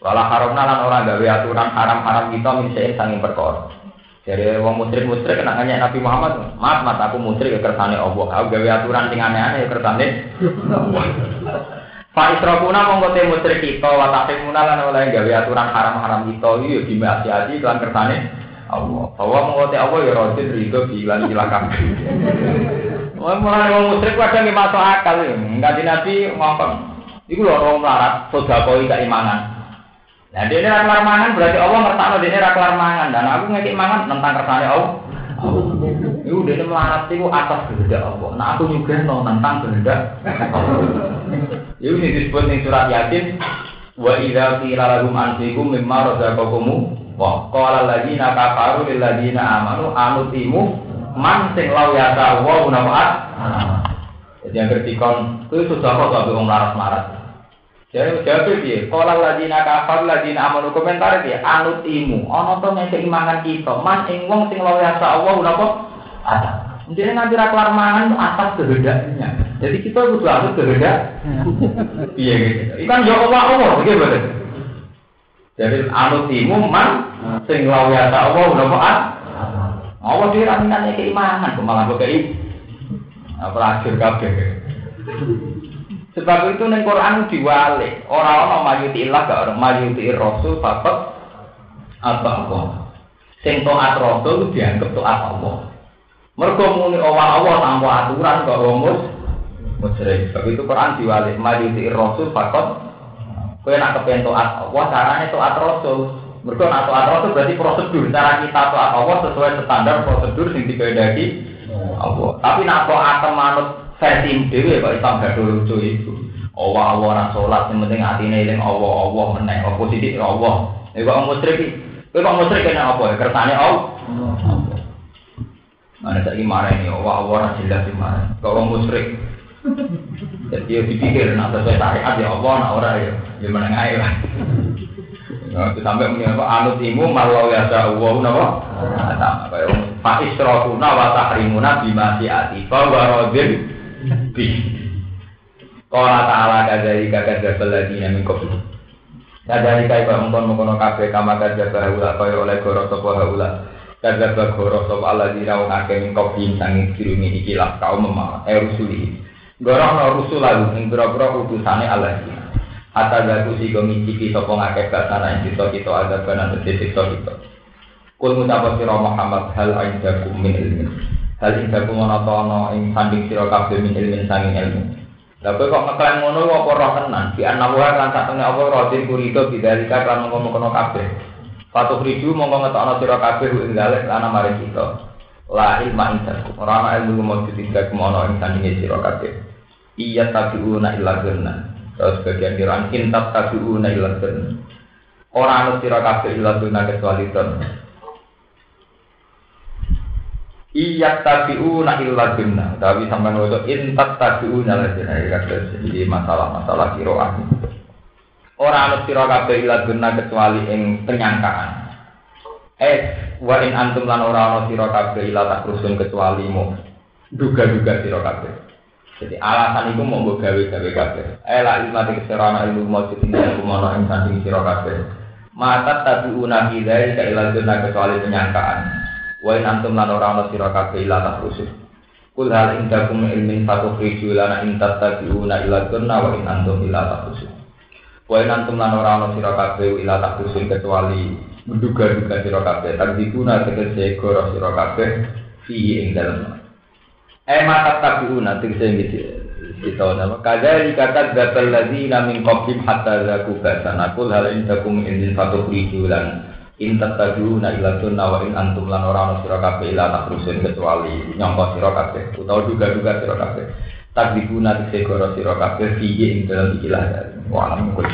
A: Wala haramna lan orang gawe aturan haram-haram kita min sanging perkara. Jadi wong musyrik musyrik kena nanya Nabi Muhammad, maaf mat aku musyrik ya kersane Allah. Aku gawe aturan sing aneh-aneh ya kersane Allah. Pak Isrofuna mongko te musyrik kita wa tahrimuna lan oleh gawe aturan haram-haram kita iki yo dimaksiati lan kersane Allah. Bahwa mongko te Allah ya rajin rido bilan silakan. Wah mulai wong musyrik kadang nggih masuk akal ya. Enggak Nabi ngomong. Iku lho orang melarat sedekah iki imanan. Nah, dia ini ra mangan berarti Allah ngertakno dia ra kelar mangan dan aku ngekik mangan tentang kersane Allah. Iku dia melarat itu atas kehendak Allah. Nah aku juga no tentang Iku ini disebut ning surat Yasin wa idza qila lahum anfiqu mimma razaqakum wa qala alladziina kafaru lil ladziina amanu anutimu man sing law ya wa nafaat. Jadi yang bertikon itu sudah kok sampai orang larat-larat. Jadi jawab dia, kalau lagi nak kafir lagi nak amanu komentar dia, anut imu, ono to ngeke imangan kita, man ing wong sing lawa Allah udah kok ada. Jadi nanti raklar mangan atas kehendaknya. Jadi kita butuh atas kehendak. Iya gitu. Ikan ya Allah Allah, begitu Jadi anut imu man sing lawa ya Allah udah ada. Allah dia raminannya keimanan, kemalan kei. Apa akhir kabeh. Sebab itu neng Quran diwale orang-orang mayuti ilah gak orang mayuti rasul bapak apa apa. Sing taat rasul dianggap taat Allah. Mergo muni Allah Allah tanpa aturan kok rumus musyrik. Sebab itu Quran diwale mayuti rasul bapak Kowe nak kepen taat Allah caranya taat rasul. Mergo nak taat rasul berarti prosedur cara kita taat Allah sesuai standar prosedur sing dikehendaki Allah. Tapi nak taat manut versi dewe kok Islam gak lucu itu. Allah Allah ora salat sing penting atine eling Allah Allah meneh apa sithik Allah. Nek kok musyrik kowe kok musyrik kena apa? Kersane Allah. Mana saiki marah ini Allah ora jelas di mana. Kok wong musyrik. Jadi dia dipikir nak sesuai syariat ya Allah nak ora ya ya meneng ae lah. Nah, sampai muni apa anut imu malau ya Allah napa? Sama kaya Pak Israfuna wa tahrimuna bima siati fa wa radin bi. Qala ta'ala kadzalika kadzdzabal ladina min qablu. Kadzalika iku mongkon mongkon kabeh kama kadzdzaba haula kaya oleh goro sapa haula. Kadzdzaba goro sapa alladzina wong akeh min qablu sanging kirumi iki lah kaum memang eh rusuli. Goro ana rusul lalu ing boro-boro utusane alladzina. Hatta jatuh si gomiciki sapa ngakeh basana ing kita kita ada banan tegese kita kita. Kul mutapa sira Muhammad hal aidakum min ilmin. Hal ta ana ing sanding sira kabeh min ilmin sanging ilmu. Lah kok ngeklaim ngono apa roh tenan? Di anawa lan satune apa roti kurito bidalika kan ngono-ngono kabeh. Patuh ridu mongko ngetokno sira kabeh ing dalek ana mari kita. La ilma indaku. Ora ana ilmu mujud tidak kemono ing sandinge sira kabeh. Iya tabiuna illa gurna. Terus bagian kiran intab tabiuna illa gurna. Ora ana sira kabeh illa gurna kecuali ton. Iya tabiuna illa gurna. Tapi sampean waca intab tabiuna la gurna. Jadi masalah-masalah kiroah. Ora ana sira kabeh illa gurna kecuali ing penyangkaan. Eh, wa in antum lan ora ana sira kabeh ila tak rusun kecuali mu. Duga-duga sira kabeh. Jadi alasan itu mau gue gawe-gawe kabeh. Eh la ilmu di keserana ilmu mau tinggal kumono ing sanding sira kabeh. Mata tapi una hidai ka ila kecuali penyangkaan. Wa in antum lan ora ana sira kabeh ila tak rusun. Kul hal indakum ilmin satu khiju lana in tattabi'una ila dunna wa in antum ila takusun. Wa in antum lan ora ana sira kabeh ila takusun kecuali menduga-duga sira kabeh. Takdibuna tegese goro sira kabeh fihi ing dalem. Eh mata tabiuna tegese ngisi kita nama kadari kata gatal lagi namin qablim hatta zaku basan aku hal indakum indin fatu lan in tattabiuna ila sunna wa in antum lan ora ana sira kabeh ila takrusun kecuali nyangka sira kabeh utawa duga-duga takdibuna tegese goro sira kabeh fihi ing dalem ikilah? Wa alam kul